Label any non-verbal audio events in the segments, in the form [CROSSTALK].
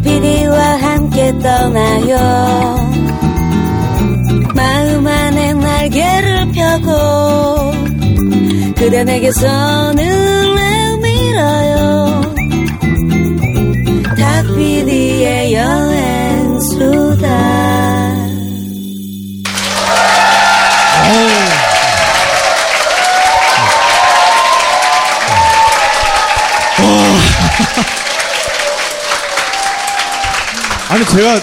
닭피디와 함께 떠나요. 마음 안에 날개를 펴고 그대 내게서 눈을 밀어요. 닭피디의 여행수다 아니 제가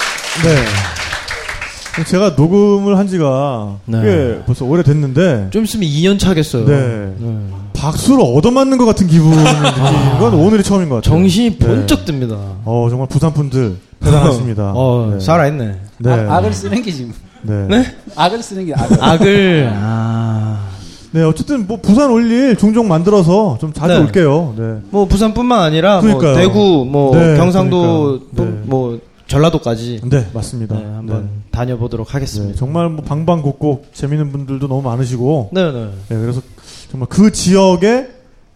네 제가 녹음을 한 지가 네. 꽤 벌써 오래 됐는데 좀 있으면 2년 차겠어요. 네. 네. 박수를 얻어맞는 것 같은 기분이 느끼는 건 오늘이 처음인 것 같아요. 정신이 네. 번쩍 듭니다. 어 정말 부산 분들 대단하십니다. [LAUGHS] 어, 네. 살아있네. 네. 악, 을 쓰는 게 지금. 네. 네? 악을 쓰는 게 악을. 악을, 아. 네, 어쨌든 뭐 부산 올 일 종종 만들어서 좀 자주 네. 올게요. 네. 뭐 부산뿐만 아니라 뭐 그러니까요. 대구, 뭐 네, 경상도, 그러니까요. 네. 뭐 전라도까지 네, 맞습니다. 네, 한번 네. 다녀보도록 네, 하겠습니다. 정말 뭐 방방곡곡 재밌는 분들도 너무 많으시고 네, 네. 네, 그래서 정말 그 지역에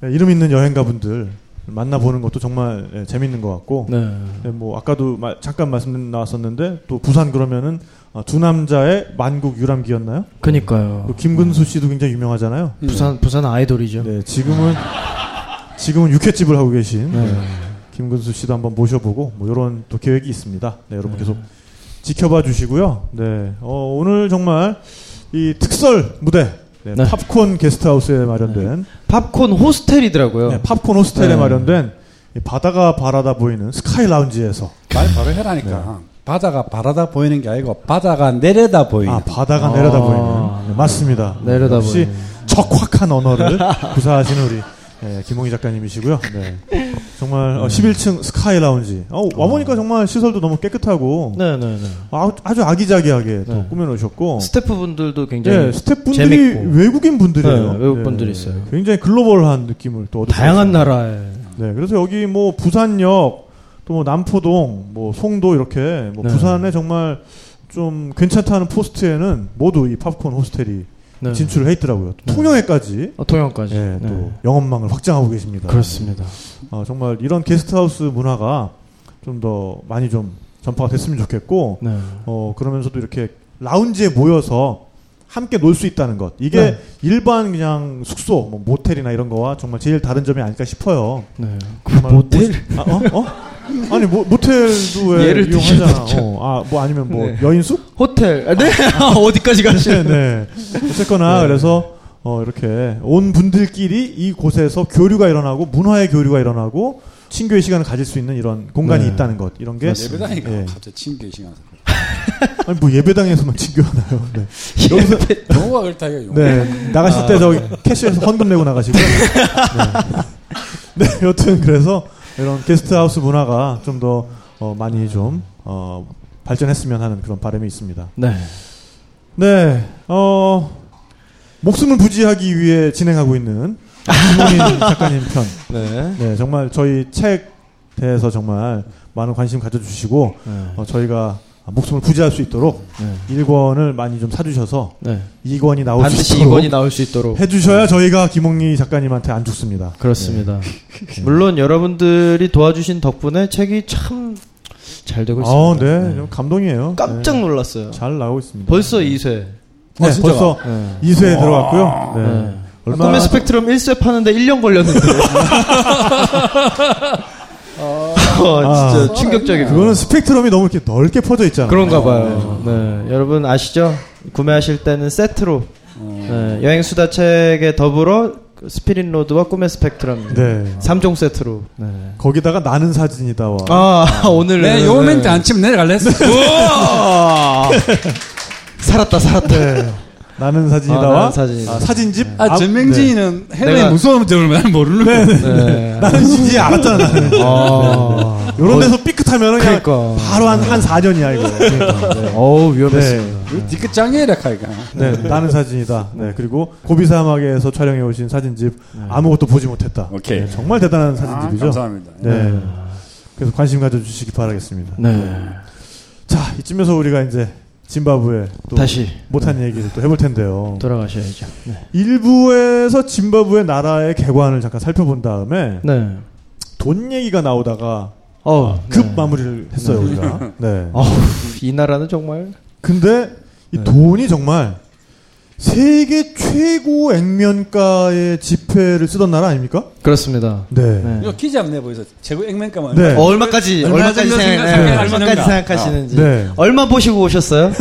이름 있는 여행가분들 만나보는 것도 정말 예, 재밌는 것 같고 네. 네, 뭐 아까도 마- 잠깐 말씀 나왔었는데 또 부산 그러면은 아, 두 남자의 만국 유람기였나요? 그니까요. 또 김근수 씨도 굉장히 유명하잖아요. 부산, 부산 아이돌이죠. 네, 지금은 지금은 육회집을 하고 계신 네. 네, 김근수 씨도 한번 모셔보고 뭐 이런 또 계획이 있습니다. 네, 여러분 계속 지켜봐 주시고요. 네, 어, 오늘 정말 이 특설 무대 네, 네. 팝콘 게스트하우스에 마련된 팝콘 호스텔이더라고요. 네, 팝콘 호스텔에 네. 마련된 이 바다가 바라다 보이는 스카이 라운지에서 말 바로 해라니까. 바다가 바라다 보이는 게 아니고 바다가 내려다 보이는. 아 바다가 아. 내려다 보이는 네, 맞습니다. 내려다 역시 보이는. 척확한 언어를 [LAUGHS] 구사하시는 우리 네, 김홍희 작가님이시고요. 네. 정말 어, 11층 스카이 라운지. 어, 와보니까 정말 시설도 너무 깨끗하고 네, 네, 네. 아, 아주 아기자기하게 또 네. 꾸며놓으셨고 스태프분들도 굉장히 네, 스태프분들이 재밌고. 외국인 분들이에요. 네, 외국 분들이 있어요. 굉장히 글로벌한 느낌을 또 얻을 다양한. 나라에 네, 그래서 여기 뭐 부산역, 또 뭐 남포동, 뭐 송도 이렇게 뭐 네. 부산에 정말 좀 괜찮다는 포스트에는 모두 이 팝콘 호스텔이 네. 진출을 해 있더라고요. 네. 통영에까지 어, 통영까지. 예, 또 네. 영업망을 확장하고 계십니다. 그렇습니다. 어, 정말 이런 게스트하우스 문화가 좀 더 많이 좀 전파가 됐으면 좋겠고, 네. 어, 그러면서도 이렇게 라운지에 모여서 함께 놀 수 있다는 것. 이게 네. 일반 그냥 숙소, 뭐 모텔이나 이런 거와 정말 제일 다른 점이 아닐까 싶어요. 네. 정말 모텔? 모시- 아, 어? 어? 아니 뭐 모텔도 왜 예를 이용하잖아. 어, 아, 뭐 아니면 뭐 네. 여인숙? 호텔. 아, 네. 어디까지 네, 가시는? 네. 어쨌거나 그래서 어 이렇게 온 분들끼리 이 곳에서 교류가 일어나고 문화의 교류가 일어나고 친교의 시간을 가질 수 있는 이런 공간이 네. 있다는 것 이런 게 예배당이니까 예. 갑자기 친교의 시간. [LAUGHS] 아니 뭐 예배당에서만 친교하나요? 네. 여기서 용어가 그렇다 이거. 용어. 네 나가실 때 저기 캐시에서 헌금 내고 나가시고요. 네. 네, 여튼 그래서 이런 게스트하우스 문화가 좀더 어, 많이 좀 어, 발전했으면 하는 그런 바람이 있습니다. 네. 네, 어, 목숨을 부지하기 위해 진행하고 있는 김원인 [LAUGHS] 작가님 편. 네. 네, 정말 저희 책 대해서 정말 많은 관심 가져주시고 네. 어, 저희가 목숨을 부지할 수 있도록 네. 1권을 많이 좀 사주셔서 네. 2권이 나올 수 반드시 있도록 이권이 나올 수 있도록. 해주셔야 저희가 김홍리 작가님한테 안 죽습니다. 그렇습니다. 네. [LAUGHS] 물론 여러분들이 도와주신 덕분에 책이 참 잘 되고 있습니다. 아, 네, 좀 감동이에요. 깜짝 네, 놀랐어요. 잘 나오고 있습니다. 벌써 2쇄. 네, 어, 진짜가? 벌써 네. 2쇄에 들어갔고요. 네. 네. 얼마나 꿈의 스펙트럼 1쇄 파는데 1년 걸렸는데. [LAUGHS] 어, 진짜 아, 충격적이고. 그거는 스펙트럼이 너무 이렇게 넓게 퍼져 있잖아요. 그런가 봐요. 네. 여러분 아시죠? 구매하실 때는 세트로 네. 여행 수다 책에 더불어 그 스피릿 로드와 꿈의 스펙트럼 네. 3종 세트로. 네. 거기다가 나는 사진이다와 아, [LAUGHS] 오늘 네, 요 멘트 안 치면 내려갈래 했어. [LAUGHS] 살았다 살았다. 네. 나는 아, 사진이다와 나는 사진이다. 아, 사진집 아, 전명진이는 해외 내가- 무서운 점을 모르는 거야. 네. 나는 이제 알았잖아 나는 아. 이런 데서 삐끗하면 그냥 그러니까. 바로 한, 한 4년이야 이거 그러니까. 네. 어우 위험했습니다. 뒤끝 짱이라 카이가. 네, 나는 사진이다 네 그리고 고비 사막에서 촬영해 오신 사진집 아무것도 보지 못했다 오케이. 네, 정말 대단한 아, 사진집이죠 감사합니다. 네 그래서 관심 가져주시기 바라겠습니다 네. 자 이쯤에서 우리가 이제 짐바브에 또 다시 못한 얘기를 또 해볼 텐데요 돌아가셔야죠. 네. 일부에서 짐바브의 나라의 개관을 잠깐 살펴본 다음에 네. 돈 얘기가 나오다가 어, 급 네. 마무리를 했어요 우리가. [LAUGHS] 네. 어우, 이 나라는 정말 근데 이 네. 돈이 정말 세계 최고 액면가의 지폐를 쓰던 나라 아닙니까? 그렇습니다. 네. 네. 이거 기재 한번 내보세요. 최고 액면가만. 네. 어, 얼마까지 얼마 얼마까지 생각, 생각- 네? 얼마까지 생각하시는지 네. 얼마 보시고 오셨어요?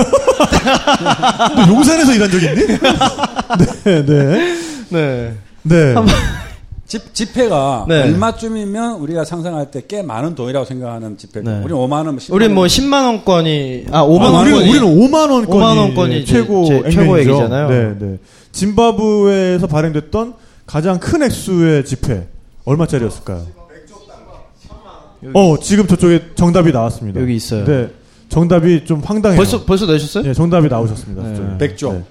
너 용산에서 일한 적 있니? [LAUGHS] 네, 네. 네. 네. 집, 지폐가 네. 얼마쯤이면 우리가 상상할 때 꽤 많은 돈이라고 생각하는 지폐. 네. 우리는 5만 원, 10만 우린 뭐 원. 10만 원권이 아 5만 아, 우리는, 원권이 우리는 5만 원권이, 5만 원권이 최고 제- 액면이죠. 최고액이잖아요. 네, 네. 짐바브웨에서 발행됐던 가장 큰 액수의 지폐 얼마짜리였을까요? 어, 지금 저쪽에 정답이 나왔습니다. 여기 있어요. 네. 정답이 좀 황당해요. 벌써 벌써 내셨어요? 예, 정답이 나오셨습니다. 네. 저쪽에. 백조. 네.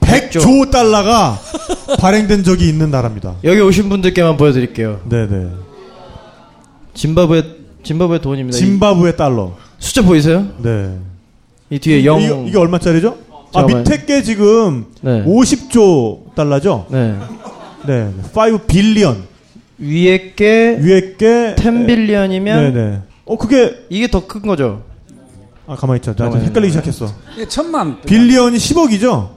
100조 달러가 [LAUGHS] 발행된 적이 있는 나라입니다. 여기 오신 분들께만 보여드릴게요. 네, 네. 짐바브웨 짐바브웨 돈입니다. 이 짐바브웨 달러. 숫자 보이세요? 네. 이 뒤에 0 이거, 이게 얼마짜리죠? 아, 잠깐만요. 밑에 게 지금 네. 50조 달러죠? 네. 네. 5 빌리언. 위에 게 위에 게10 빌리언이면 네, 네. 어, 그게 이게 더 큰 거죠. 아, 가만히 있자. 나 헷갈리기 시작했어. 이게 천만. 빌리언이 10억이죠?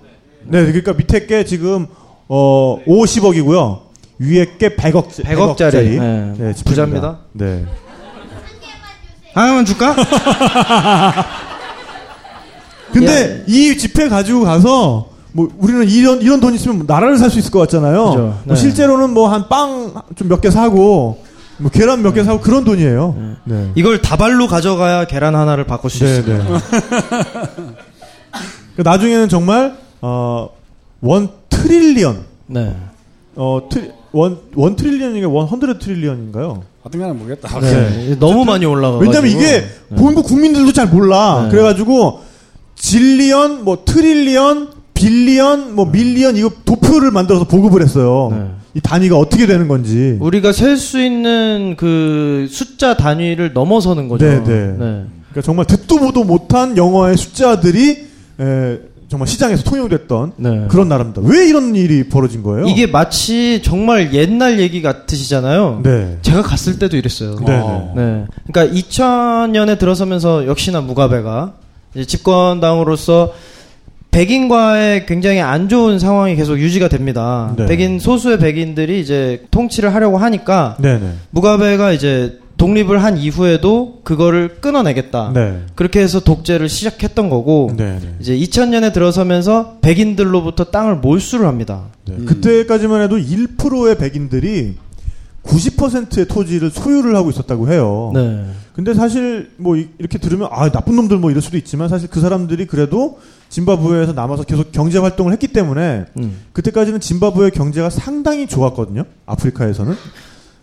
네, 그러니까 밑에 게 지금 어 50억이고요. 위에 게 100억 100억 짜리. 네. 부자입니다. 네. 하나만 줄까? [LAUGHS] 근데 이 지폐 가지고 가서 뭐 우리는 이런 이런 돈 있으면 나라를 살 수 있을 것 같잖아요. 그죠. 뭐 네. 실제로는 뭐 한 빵 좀 몇 개 사고 뭐 계란 몇 개 사고 그런 돈이에요. 네. 이걸 다발로 가져가야 계란 하나를 바꿀 수 네, 있어요. 네. [LAUGHS] 그 나중에는 정말 어 one trillion 네. 어 tri, one, one trillion인가 one hundred trillion인가요? 어떤 건 모르겠다. 네. 너무 많이 올라가. 왜냐면 이게 본국 국민들도 잘 몰라. 네. 그래가지고 zillion, 뭐 trillion, billion, 뭐 million 이거 도표를 만들어서 보급을 했어요. 네. 이 단위가 어떻게 되는 건지. 우리가 셀 수 있는 그 숫자 단위를 넘어서는 거죠. 네, 네. 그러니까 정말 듣도 보도 못한 영어의 숫자들이 에, 정말 시장에서 통용됐던 네. 그런 나라입니다. 왜 이런 일이 벌어진 거예요? 이게 마치 정말 옛날 얘기 같으시잖아요. 네. 제가 갔을 때도 이랬어요. 네, 어. 네. 그러니까 2000년에 들어서면서 역시나 무가베가 이제 집권당으로서 백인과의 굉장히 안 좋은 상황이 계속 유지가 됩니다. 네. 백인 소수의 백인들이 이제 통치를 하려고 하니까 네 네. 무가베가 이제 독립을 한 이후에도 그거를 끊어내겠다. 네. 그렇게 해서 독재를 시작했던 거고 네 네. 이제 2000년에 들어서면서 백인들로부터 땅을 몰수를 합니다. 네. 그때까지만 해도 1%의 백인들이 90%의 토지를 소유를 하고 있었다고 해요. 네. 근데 사실 뭐 이- 이렇게 들으면 아 나쁜 놈들 뭐 이럴 수도 있지만 사실 그 사람들이 그래도 짐바브웨에서 남아서 계속 경제 활동을 했기 때문에 음. 그때까지는 짐바브웨 경제가 상당히 좋았거든요. 아프리카에서는.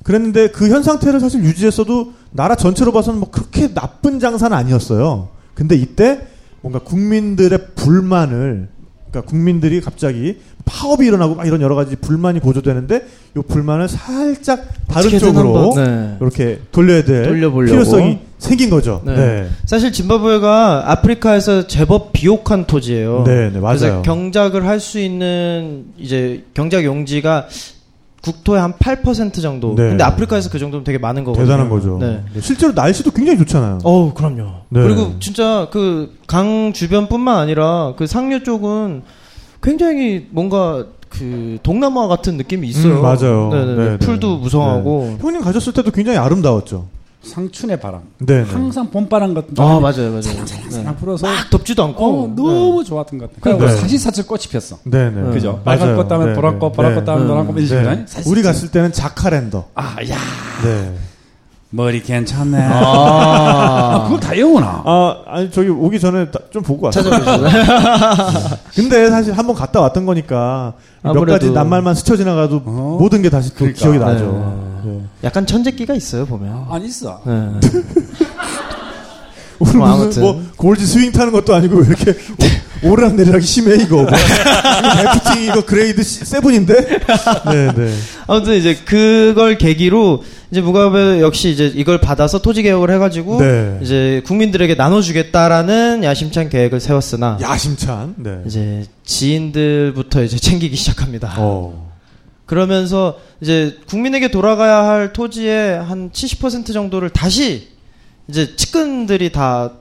그랬는데 그 현 상태를 사실 유지했어도 나라 전체로 봐서는 뭐 그렇게 나쁜 장사는 아니었어요. 근데 이때 뭔가 국민들의 불만을 그러니까 국민들이 갑자기 파업이 일어나고 막 이런 여러 가지 불만이 고조되는데 이 불만을 살짝 다른 쪽으로 네. 이렇게 돌려야 될 돌려보려고. 필요성이 생긴 거죠. 네. 네. 사실 짐바브웨가 아프리카에서 제법 비옥한 토지예요. 네, 네, 맞아요. 그래서 경작을 할 수 있는 이제 경작 용지가 국토의 한 8% 정도. 네. 근데 아프리카에서 그 정도면 되게 많은 거거든요. 대단한 거죠. 네. 네, 실제로 날씨도 굉장히 좋잖아요. 어우, 그럼요. 네. 그리고 진짜 그 강 주변뿐만 아니라 그 상류 쪽은 굉장히 뭔가 그 동남아 같은 느낌이 있어요. 음, 맞아요. 네네. 네, 네. 풀도 무성하고. 형님 가셨을 때도 굉장히 아름다웠죠. 상춘의 바람. 네. 네. 항상 봄바람 같은 아, 맞아요, 맞아요. 살짝 불어서 막 덥지도 않고. 어, 너무 좋았던 것 같아요. 그리고 네. 사시사철 꽃이 폈어. 네, 네. 그죠? 맞아요. 빨간 꽃 다음에 네, 보라 네. 꽃, 보라 꽃 네. 다음에 네. 노란 꽃 이런 식으로. 네. 우리 갔을 때는 자카랜더. 아, 야, 네. 머리 괜찮네. 아. 아, 그걸 다 외우나? 아, 아니 저기 오기 전에 다- 좀 보고 왔어요. [LAUGHS] 근데 사실 한 번 갔다 왔던 거니까 몇 아무래도- 가지 낱말만 스쳐 지나가도 어? 모든 게 다시 또 그러니까. 기억이 나죠. 네. 약간 천재기가 있어요, 보면. 안 있어. 네. [LAUGHS] 오늘 뭐 무슨 아무튼. 뭐 gorge swing 타는 것도 아니고 왜 이렇게 [LAUGHS] 오- 오르락 내리락이 심해 이거. 뭐. FT 이거 grade 7인데. 네, 네. 아무튼 이제 그걸 계기로 이제 무가베 역시 이제 이걸 받아서 토지 개혁을 해가지고 네. 이제 국민들에게 나눠주겠다라는 야심찬 계획을 세웠으나 야심찬. 네. 이제 지인들부터 이제 챙기기 시작합니다. 어. 그러면서 이제 국민에게 돌아가야 할 토지의 한 70% 정도를 다시 이제 측근들이 다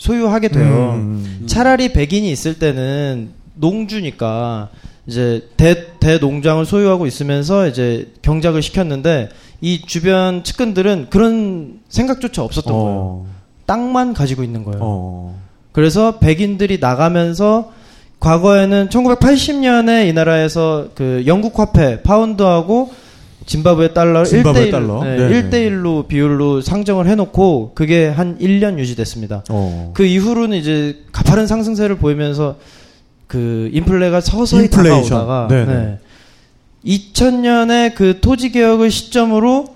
소유하게 돼요. 음. 차라리 백인이 있을 때는 농주니까 이제 대, 대 농장을 소유하고 있으면서 이제 경작을 시켰는데 이 주변 측근들은 그런 생각조차 없었던 거예요. 어. 땅만 가지고 있는 거예요. 어. 그래서 백인들이 나가면서 과거에는 1980년에 이 나라에서 그 영국 화폐 파운드하고 짐바브웨 달러를 짐바브웨 1대1 달러. 네, 네네. 1대1로 비율로 상정을 해놓고 그게 한 1년 유지됐습니다. 어. 그 이후로는 이제 가파른 상승세를 보이면서 그 인플레가 서서히 인플레이션. 다가오다가 네네. 네. 2000년에 그 토지 개혁을 시점으로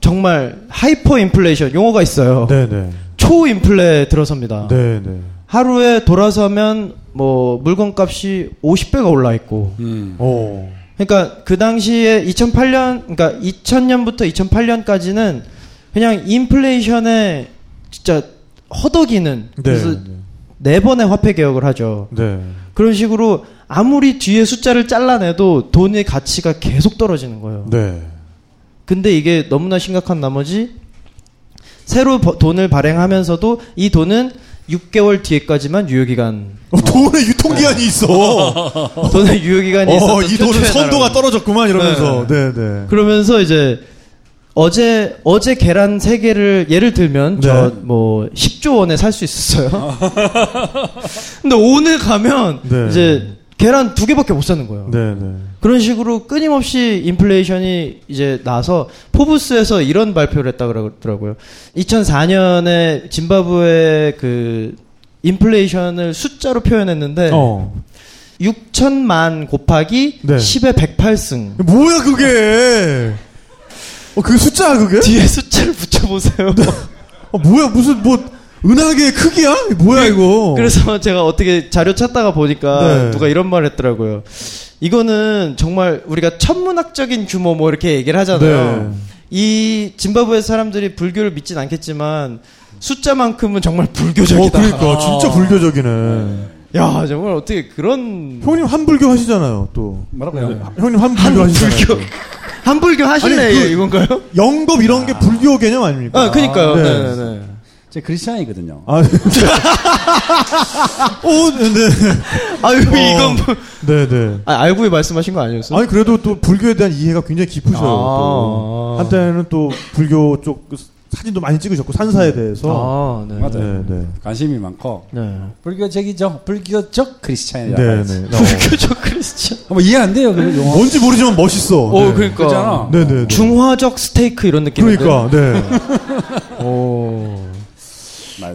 정말 하이퍼 인플레이션 용어가 있어요. 네네. 초 인플레 들어섭니다. 네네. 하루에 돌아서면 뭐 물건값이 50배가 올라 있고. 음. 어. 그러니까 그 당시에 2008년 그러니까 2000년부터 2008년까지는 그냥 인플레이션에 진짜 허덕이는 네. 그래서 네 번의 화폐 개혁을 하죠. 네. 그런 식으로 아무리 뒤에 숫자를 잘라내도 돈의 가치가 계속 떨어지는 거예요. 네. 근데 이게 너무나 심각한 나머지 새로 버- 돈을 발행하면서도 이 돈은 6개월 뒤에까지만 유효기간 어, 돈의 유통기한이 있어. 돈의 유효기간이 어, 있었던 이 돈은 선도가 나라. 떨어졌구만 이러면서. 네, 네. 그러면서 이제 어제 어제 계란 3 개를 예를 들면 네. 저뭐 10조 원에 살 수 있었어요. [LAUGHS] 근데 오늘 가면 네. 이제 계란 두 개밖에 못 사는 거예요. 네, 네. 그런 식으로 끊임없이 인플레이션이 이제 나서 포브스에서 이런 발표를 했다 그러더라고요. 2004년에 짐바브웨 그 인플레이션을 숫자로 표현했는데 어. 6천만 곱하기 네. 10의 108승. 뭐야 그게? 어, 그 숫자야 그게? 뒤에 숫자를 붙여보세요. 어, 뭐야 무슨 뭐 은하계의 크기야? 뭐야 이거? 그래서 제가 어떻게 자료 찾다가 보니까 네. 누가 이런 말을 했더라고요. 이거는 정말 우리가 천문학적인 규모 뭐 이렇게 얘기를 하잖아요. 네. 이 짐바브웨 사람들이 불교를 믿진 않겠지만 숫자만큼은 정말 어, 불교적이다. 그러니까 진짜 불교적이네. 야 정말 어떻게 그런 형님 한불교 하시잖아요. 또 뭐라고요? 형님 한불교 하시잖아요. 불교 한불교 아니, 그- 이건가요? 영겁 이런 게 불교 개념 아닙니까? 아 그니까요. 네. 네. 네, 네. 제 크리스찬이거든요. 아, 네. [LAUGHS] 오, 네, 네. 아유 어. 이건 뭐, 네, 네. 아, 알고 말씀하신 거 아니었어요? 아니 그래도 또 불교에 대한 이해가 굉장히 깊으셔요. 아. 또. 한때는 또 불교 쪽그 사진도 많이 찍으셨고 산사에 대해서. 아, 네. 맞아요. 네, 네. 관심이 많고 네. 불교적이죠. 불교적 크리스찬이라고 네. 네. [LAUGHS] 불교적 크리스천. 뭐 이해 안 돼요. 그 용어. 뭔지 모르지만 멋있어. 오, 네. 그러니까. 그잖아. 네, 네, 네. 중화적 스테이크 이런 느낌. 그러니까, 네. [LAUGHS] 오.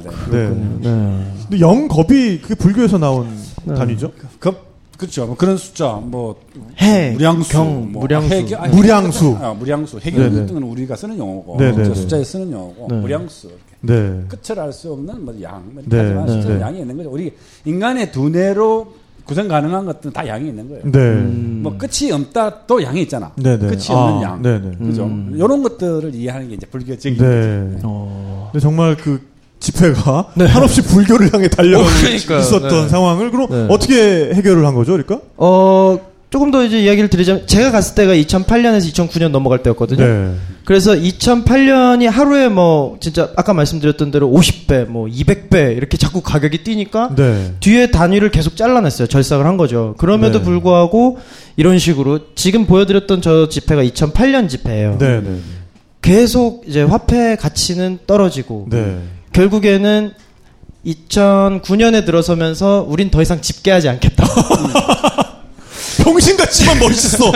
맞아요. 네. 네. 근데 영 겁이 그게 불교에서 나온 네. 단위죠? 급 그렇죠. 뭐 그런 숫자 뭐 해, 무량수, 경, 뭐 무량수. 해경- 아니, 무량수. 아, 무량수. 네네. 해경 건 우리가 쓰는 용어고 숫자에 쓰는 용어고 네. 무량수. 이렇게. 네. 끝을 알 수 없는 뭐 양. 뭐 네. 하지만 네. 숫자는 네. 양이 있는 거죠. 우리 인간의 두뇌로 구성 가능한 것들은 다 양이 있는 거예요. 네. 음. 뭐 끝이 없다 또 양이 있잖아. 네, 네. 끝이 없는 아, 양. 네, 네. 그죠? 음. 이런 것들을 이해하는 게 이제 불교적인 네. 거죠. 어. 근데 정말 그 집회가 네. 한없이 불교를 향해 달려가고 어. 있었던 네. 상황을 그럼 네. 어떻게 해결을 한 거죠, 그러니까? 어, 조금 더 이제 이야기를 드리자면, 제가 갔을 때가 2008년에서 2009년 넘어갈 때였거든요. 네. 그래서 2008년이 하루에 뭐, 진짜, 아까 말씀드렸던 대로 50배, 뭐, 200배, 이렇게 자꾸 가격이 뛰니까, 네. 뒤에 단위를 계속 잘라냈어요. 절삭을 한 거죠. 그럼에도 네. 불구하고, 이런 식으로, 지금 보여드렸던 저 집회가 2008년 집회예요. 계속 이제 화폐 가치는 떨어지고, 네. 결국에는 2009년에 들어서면서 우린 더 이상 집계하지 않겠다. 병신같지만 멋있어.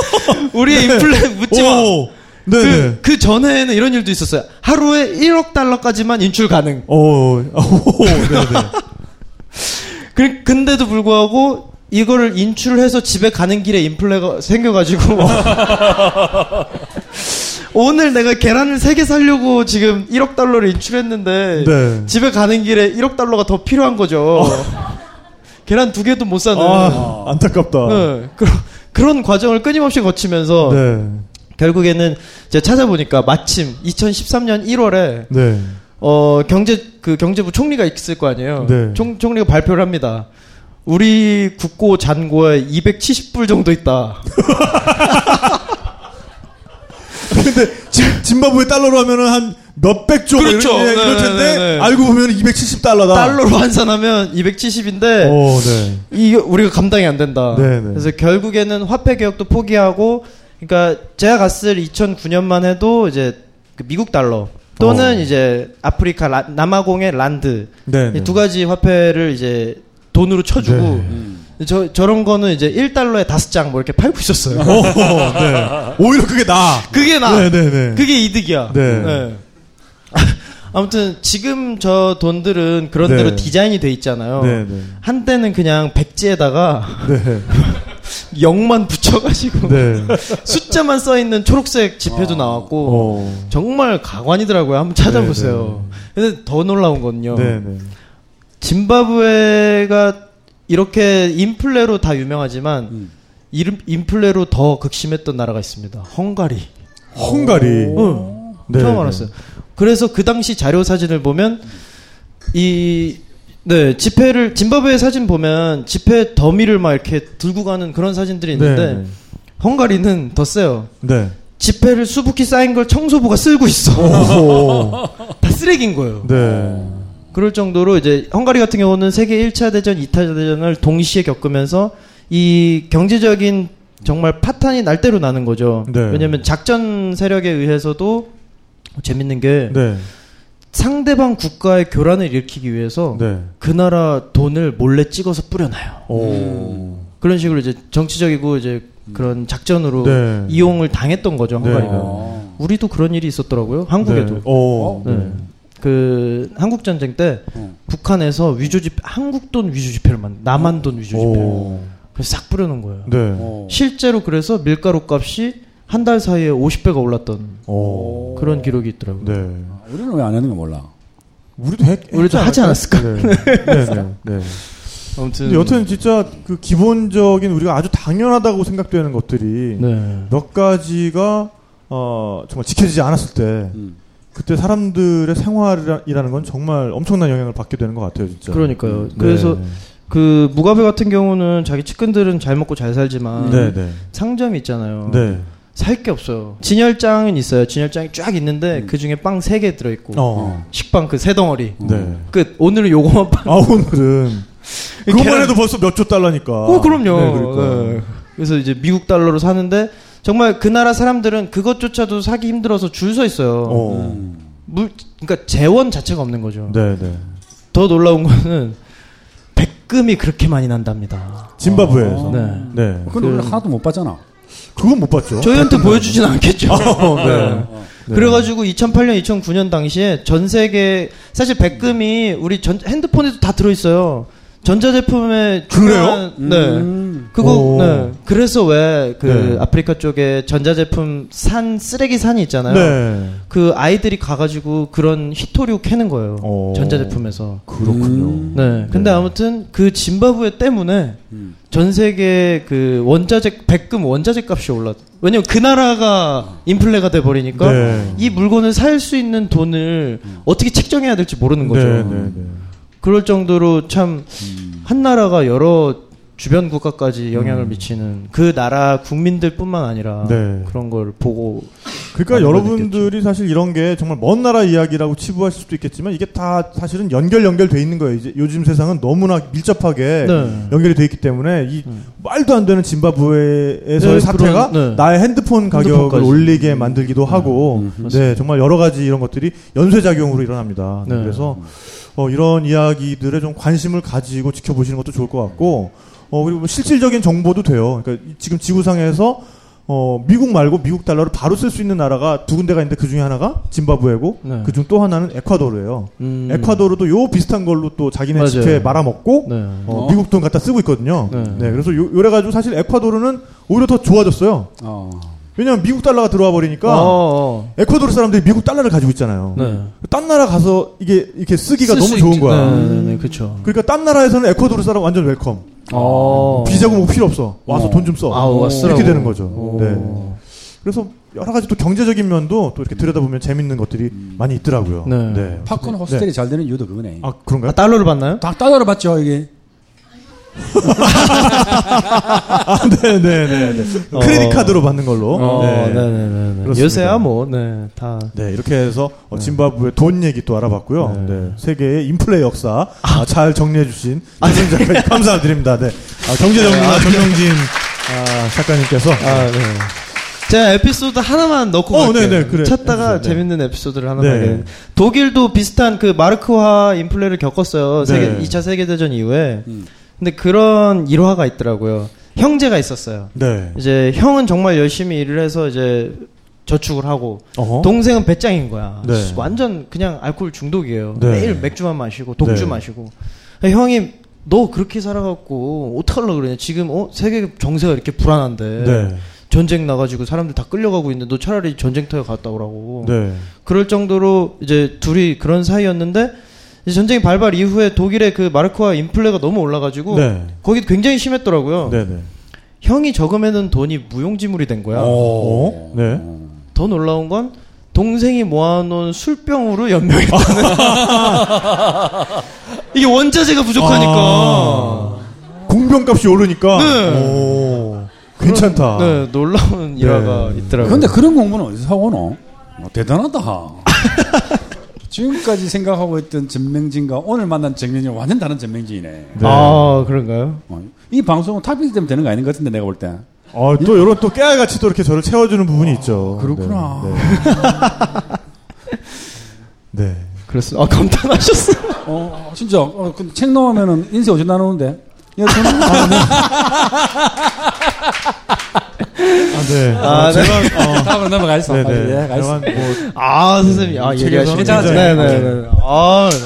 [LAUGHS] 우리의 인플레 묻지 마. 오. 네, 그, 네. 그 전에는 이런 일도 있었어요. 하루에 1억 달러까지만 인출 가능. 오, 오, 네, 네. [LAUGHS] 그, 근데도 불구하고 이거를 인출해서 집에 가는 길에 인플레가 생겨가지고 [LAUGHS] 오늘 내가 계란을 3개 사려고 지금 1억 달러를 인출했는데 네. 집에 가는 길에 1억 달러가 더 필요한 거죠. [LAUGHS] 계란 두 개도 못 사는. 아, 안타깝다. 네, 그런, 그런 과정을 끊임없이 거치면서 네. 결국에는 제가 찾아보니까 마침 2013년 1월에 네. 어 경제 그 경제부 총리가 있을 거 아니에요. 네. 총 총리가 발표를 합니다. 우리 국고 잔고에 270불 정도 있다. [LAUGHS] 근데 지, 짐바브웨 달러로 하면은 한 몇백 조 그렇죠. 이런, 네, 이럴 텐데 네, 네, 네. 알고 보면 270달러다. 달러로 환산하면 270인데 오, 네. 이 우리가 감당이 안 된다. 네, 네. 그래서 결국에는 화폐 개혁도 포기하고, 그러니까 제가 갔을 2009년만 해도 이제 그 미국 달러 또는 어. 이제 아프리카 라- 남아공의 란드 네, 이 네. 두 가지 화폐를 이제 돈으로 쳐주고 네. 저 저런 거는 이제 1달러에 다섯 장 뭐 이렇게 팔고 있었어요. 오, 네. 오히려 그게 나. 그게 나. 네, 네, 네. 그게 이득이야. 네. [LAUGHS] 아무튼 지금 저 돈들은 그런 네. 대로 디자인이 돼 있잖아요. 네, 네. 한때는 그냥 백지에다가 네. [LAUGHS] 0만 붙여가지고 네. [LAUGHS] 숫자만 써 있는 초록색 지폐도 나왔고 어. 정말 가관이더라고요. 한번 찾아보세요. 근데 더 놀라운 건요. 네, 네. 짐바브웨가 이렇게 인플레로 다 유명하지만 음. 이름 인플레로 더 극심했던 나라가 있습니다. 헝가리. 헝가리. 응. 네, 처음 네. 알았어요. 그래서 그 당시 자료 사진을 보면 이 네, 지폐를 짐바브웨 사진 보면 지폐 더미를 막 이렇게 들고 가는 그런 사진들이 있는데 네. 헝가리는 더 세요. 네. 지폐를 수북히 쌓인 걸 청소부가 쓸고 있어. 오. [LAUGHS] 다 쓰레기인 거예요. 네. 그럴 정도로 이제 헝가리 같은 경우는 세계 1차 대전, 2차 대전을 동시에 겪으면서 이 경제적인 정말 파탄이 날 대로 나는 거죠. 네. 왜냐하면 작전 세력에 의해서도 재밌는 게 네. 상대방 국가의 교란을 일으키기 위해서 네. 그 나라 돈을 몰래 찍어서 뿌려놔요. 오. 그런 식으로 이제 정치적이고 이제 그런 작전으로 네. 이용을 당했던 거죠 헝가리가. 어. 우리도 그런 일이 있었더라고요. 한국에도. 네. 그 한국 전쟁 때 어. 북한에서 위조 집 한국 돈 위조 지폐를 만 남한 돈 위조 지폐. 오. 그래서 싹 뿌려놓은 거예요. 네. 어. 실제로 그래서 밀가루 값이 한 달 사이에 50배가 올랐던 오. 그런 기록이 있더라고요. 네. 우리는 왜 안 하는 거 몰라. 우리도 했, 우리도 하지 않았을까? 네. [LAUGHS] 네. 네. 네. 아무튼 여튼 진짜 그 기본적인 우리가 아주 당연하다고 생각되는 것들이 네. 몇 가지가 어 정말 지켜지지 않았을 때 음. 그때 사람들의 생활이라는 건 정말 엄청난 영향을 받게 되는 것 같아요, 진짜. 그러니까요. 네. 그래서 그 무가베 같은 경우는 자기 측근들은 잘 먹고 잘 살지만 네, 네, 상점이 있잖아요. 네. 살 게 없어요. 진열장은 있어요. 진열장이 쫙 있는데 음. 그 중에 빵 세 개 들어있고 어. 식빵 그 세 덩어리. 네. 끝. 오늘은 요거만 빵. 아 오늘은 [LAUGHS] 그것만 계란- 해도 벌써 몇 조 달러니까. 어, 그럼요. 네, 그러니까. 네. 그래서 이제 미국 달러로 사는데 정말 그 나라 사람들은 그것조차도 사기 힘들어서 줄 서 있어요. 어. 음. 물, 그러니까 재원 자체가 없는 거죠. 네, 네. 더 놀라운 거는 백금이 그렇게 많이 난답니다. 짐바브웨에서. 어. 네. 네. 근데 우리 그- 하나도 못 봤잖아. 그건 못 봤죠. 저희한테 보여주진 않겠죠. 어, 네. [LAUGHS] 네. 네. 그래가지고 2008년, 2009년 당시에 전 세계 사실 백금이 우리 전 핸드폰에도 다 들어있어요. 전자제품에 그래요? 네. 음. 오. 그거 네. 그래서 왜그 네. 아프리카 쪽에 전자제품 산 쓰레기 산이 있잖아요. 네. 그 아이들이 가가지고 그런 히토류 캐는 거예요. 어. 전자제품에서. 그렇군요. 음. 네. 근데 네. 아무튼 그 짐바브웨 때문에 음. 전 세계 그 원자재 백금 원자재 값이 올랐. 왜냐면 그 나라가 인플레가 돼 버리니까 네. 이 물건을 살 수 있는 돈을 어떻게 책정해야 될지 모르는 거죠. 그럴 정도로 참한 음. 나라가 여러 주변 국가까지 영향을 음. 미치는 그 나라 국민들뿐만 아니라 네. 그런 걸 보고 그러니까 여러분들이 사실 이런 게 정말 먼 나라 이야기라고 치부하실 수도 있겠지만 이게 다 사실은 연결 연결돼 있는 거예요. 이제 요즘 세상은 너무나 밀접하게 네. 연결이 돼 있기 때문에 이 음. 말도 안 되는 짐바브웨에서의 네, 사태가 그런, 네. 나의 핸드폰 가격을 핸드폰까지. 올리게 만들기도 하고 음, 네 정말 여러 가지 이런 것들이 연쇄 작용으로 일어납니다. 네, 네. 그래서 어, 이런 이야기들에 좀 관심을 가지고 지켜보시는 것도 좋을 것 같고 어, 그리고 뭐 실질적인 정보도 돼요. 그러니까 이- 지금 지구상에서 어, 미국 말고 미국 달러를 바로 쓸 수 있는 나라가 두 군데가 있는데 그 중에 하나가 짐바브웨고 네. 그중 또 하나는 에콰도르예요. 음. 에콰도르도 요 비슷한 걸로 또 자기네 맞아요. 지폐 말아먹고 네. 어, 어? 미국 돈 갖다 쓰고 있거든요. 네. 네. 그래서 요, 요래가지고 사실 에콰도르는 오히려 더 좋아졌어요. 어. 왜냐면 미국 달러가 들어와 버리니까 어, 어. 에콰도르 사람들이 미국 달러를 가지고 있잖아요. 네. 딴 나라 가서 이게 이렇게 쓰기가 쓸 너무 수 좋은 있지. 거야. 네, 네, 네, 그렇죠. 그러니까 딴 나라에서는 에콰도르 사람 완전 welcome. 어. 비자금 뭐 필요 없어. 와서 어. 돈좀 써. 아, 왔으라고. 이렇게 되는 거죠. 오. 네. 그래서 여러 가지 또 경제적인 면도 또 이렇게 들여다보면 재밌는 것들이 많이 있더라고요. 네. 팝콘 호스텔이 잘 되는 이유도 그거네. 아 그런가요? 아, 달러를 받나요? 다 달러 받죠 이게. 아, 네네네. 네. 어. credit card로 받는 걸로. 어, 네. 네네네. 요새야 뭐, 네, 다. 네, 이렇게 해서 어, 짐바브웨 돈 얘기 또 알아봤고요. 네. 네. 세계의 인플레 역사 아, 잘 정리해주신 최선 작가님 감사드립니다. 네. 아, 경제정리나 정영진 아, 작가님께서 아, 네. 제가 에피소드 하나만 넣고 어, 갈게요. 네네, 그래. 찾다가. 네. 재밌는 에피소드를 하나 네. 네. 독일도 비슷한 그 마르크화 인플레를 겪었어요. 세계 네. 2차 세계 대전 이후에. 음. 근데 그런 일화가 있더라고요. 형제가 있었어요. 네. 이제 형은 정말 열심히 일을 해서 이제 저축을 하고 어허. 동생은 배짱인 거야. 네. 완전 그냥 알코올 중독이에요. 네. 매일 맥주만 마시고 독주 네. 마시고. 형이 너 그렇게 살아갖고 어떡하려고 그러냐. 지금 어 세계 정세가 이렇게 불안한데 네. 전쟁 나가지고 사람들 다 끌려가고 있는데 너 차라리 전쟁터에 갔다 오라고. 네. 그럴 정도로 이제 둘이 그런 사이였는데 전쟁이 발발 이후에 독일의 그 마르크와 인플레가 너무 올라가지고 네. 거기 굉장히 심했더라고요. 네. 네. 형이 저금해둔 돈이 무용지물이 된 거야. 어? 네. 더 놀라운 건 동생이 모아놓은 술병으로 연명했다는. [LAUGHS] 이게 원자재가 부족하니까. 아. 공병값이 오르니까. 네. 오, 괜찮다. 네, 놀라운 일화가 네. 있더라고요. 근데 그런 공부는 어디서 하고노? 어, 대단하다. [LAUGHS] 지금까지 생각하고 있던 전명진과 오늘 만난 전명진은 완전 다른 전명진이네. 네. 아 그런가요? 어, 이 방송은 탑핑 때문에 되는 거 아닌 것 같은데 내가 볼 때. 어, 또 이런 또 깨알같이 또 이렇게 저를 채워주는 부분이 있죠. 그렇구나. 네. 네. [LAUGHS] 네. 그렇습니다. 아 감탄하셨어. 어, 진짜. 어, 근데 책 나오면은 인쇄 어디서 나누는데? 야, 저는 아, 네. 아, 네. 아, 어, 네. 제가, 어, 다음으로 넘어가겠어. 네네. 네, 가겠어. 약간 뭐, 아 선생님, 아이 얘기하시네. 책에서는 굉장히- 네네 네. 아, 네.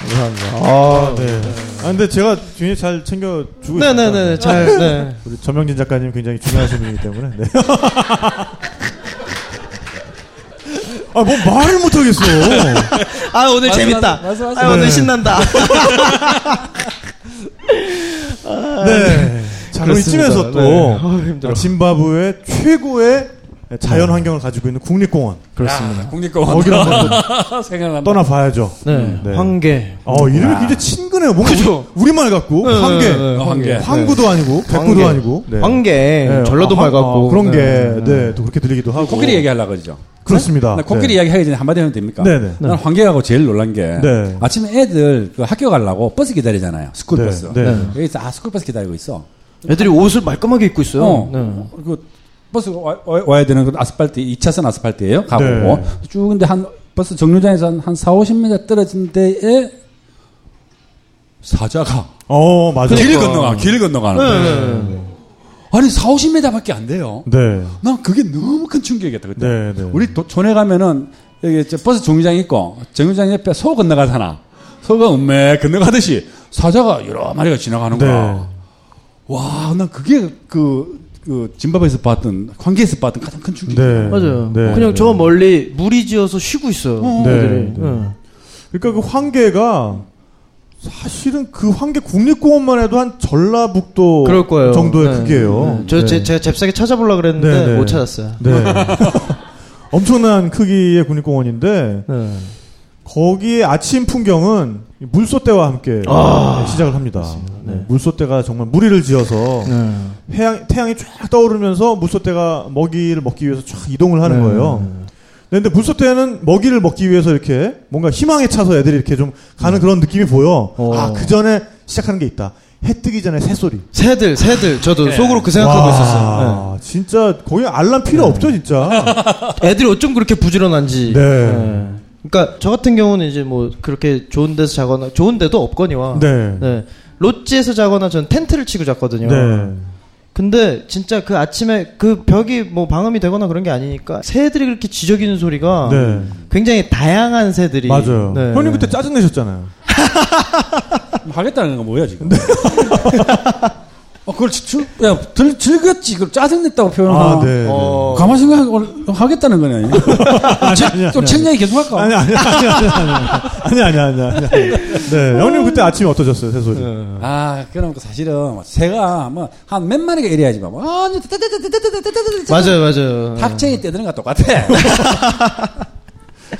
감사합니다. 아, 네. 아, 근데 제가 굉장히 잘 챙겨주고 있습니다. 네네네. 잘, 네. [LAUGHS] 우리 전명진 작가님 굉장히 중요하신 분이기 때문에. 네. 아, 뭐 말을 못하겠어. 아, 오늘 맞아, 재밌다. 맞아, 맞아, 아, 오늘 네. 신난다. [LAUGHS] 네. 자, 그럼. 이쯤에서 또, 네. 아. 어, 짐바브웨 최고의 자연 환경을 가지고 있는 국립공원. 그렇습니다. 아, 국립공원. 거기를 한번 [LAUGHS] 생각난다. 떠나봐야죠. 네. 네. 황계. 어, 이름이 굉장히 친근해요. 뭔가 그죠? 우리, 말 같고, 네, 황계. 네, 네, 어, 황계. 황구도 아니고, 백구도 황계. 아니고. 네. 황계. 네. 전라도 아, 말 같고. 어, 그런 게, 네. 네, 또 그렇게 들리기도 하고. 코끼리 얘기하려고 그러죠. 그렇습니다. 나 코끼리 네. 이야기 하기 전에 한마디 하면 됩니까? 네네. 난 환경하고 제일 놀란 게 네. 아침에 애들 그 학교 가려고 버스 기다리잖아요. 스쿨 네, 버스. 네. 여기서 아 스쿨 버스 기다리고 있어. 애들이 옷을 말끔하게 입고 있어요. 어. 네. 그 버스 와, 와, 야 되는 그 아스팔트 2차선 아스팔트예요. 가고 네. 쭉 근데 한 버스 정류장에서 한, 한 4, 50m 떨어진 데에 사자가 어, 맞아. 길 건너가 길 건너가는 네, 거예요. 네, 네. 아니 4, 50m밖에 안 돼요. 네. 난 그게 너무 큰 충격이었다 그때. 네, 네. 우리 도- 촌에 가면은 여기 저 버스 정류장 있고 정류장 옆에 소 건너가잖아. 소가 음메 건너가듯이 사자가 여러 마리가 지나가는 네. 거야. 와, 난 그게 그, 그 짐바브에서 봤던 관계에서 봤던 가장 큰 충격이야. 네. 맞아요. 네. 그냥 네. 저 멀리 물이 지어서 쉬고 있어요. 네. 애들이. 네. 네. 그러니까 그 황계가 사실은 그 황계 국립공원만 해도 한 전라북도 그럴 거예요. 정도의 네. 크기예요. 네. 저 네. 제, 제가 잽싸게 찾아보려고 그랬는데 네, 네. 못 찾았어요. 네. 엄청난 크기의 국립공원인데 네. 거기에 아침 풍경은 물소대와 함께 아. 시작을 합니다. 네. 네. 물소대가 정말 무리를 지어서 네. 해양, 태양이 쫙 떠오르면서 물소대가 먹이를 먹기 위해서 쫙 이동을 하는 네. 거예요. 네, 근데 물소대는 먹이를 먹기 위해서 이렇게 뭔가 희망에 차서 애들이 이렇게 좀 가는 그런 느낌이 보여. 어. 아, 그 전에 시작하는 게 있다. 해 뜨기 전에 새소리. 새들, 새들. 저도 속으로 그 생각하고 와, 있었어요. 진짜 거기 알람 필요 없죠, 진짜. 네. 애들이 어쩜 그렇게 부지런한지. 네. 그러니까 저 같은 경우는 이제 뭐 그렇게 좋은 데서 자거나 좋은 데도 없거니와. 네. 네. 롯지에서 자거나 전 텐트를 치고 잤거든요. 네. 근데 진짜 그 아침에 그 벽이 뭐 방음이 되거나 그런 게 아니니까 새들이 그렇게 지저귀는 소리가 네. 굉장히 다양한 새들이 맞아요. 네. 형님 그때 짜증 내셨잖아요. [LAUGHS] 하겠다는 건 뭐야 지금? [LAUGHS] 어, 그걸 즐, 야, 들, 즐겼지. 그걸 짜증냈다고 표현하면. 아, 네. 어. 가만 생각하고 하겠다는 거네. 아니, 또책 얘기 계속 할까? 아니, 아니, 아니, 아니, 아니, 아니, 아니, 아니. 네. 형님 그때 아침에 어떠셨어요, 새소리? 네. 아, 그럼 그 사실은 뭐 새가 뭐 한 몇 마리가 이래야지만 뭐 아니 맞아요, 맞아요. 탁쟁이 떼드는 거 똑같아.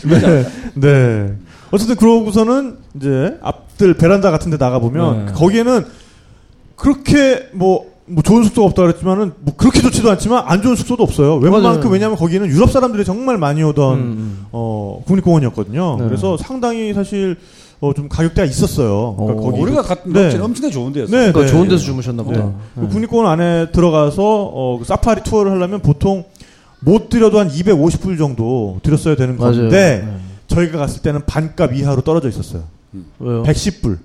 네. 네. 어쨌든 그러고서는 이제 앞들 베란다 같은 데 나가보면 네. 거기에는 그렇게 뭐, 뭐 좋은 숙소가 없다 그랬지만은 뭐 그렇게 좋지도 않지만 안 좋은 숙소도 없어요. 웬만큼. 왜냐하면 거기는 유럽 사람들이 정말 많이 오던 음, 음. 어, 국립공원이었거든요. 네. 그래서 상당히 사실 어, 좀 가격대가 있었어요. 그러니까 어, 거기 우리가 갔던 네. 엄청나게 좋은 데였어요. 네, 그러니까 네. 좋은 데서 주무셨나 보다. 네. 그 국립공원 안에 들어가서 어, 그 사파리 투어를 하려면 보통 못 들여도 한 250불 정도 들였어야 되는. 건데 네. 저희가 갔을 때는 반값 이하로 떨어져 있었어요. 왜요? 110불.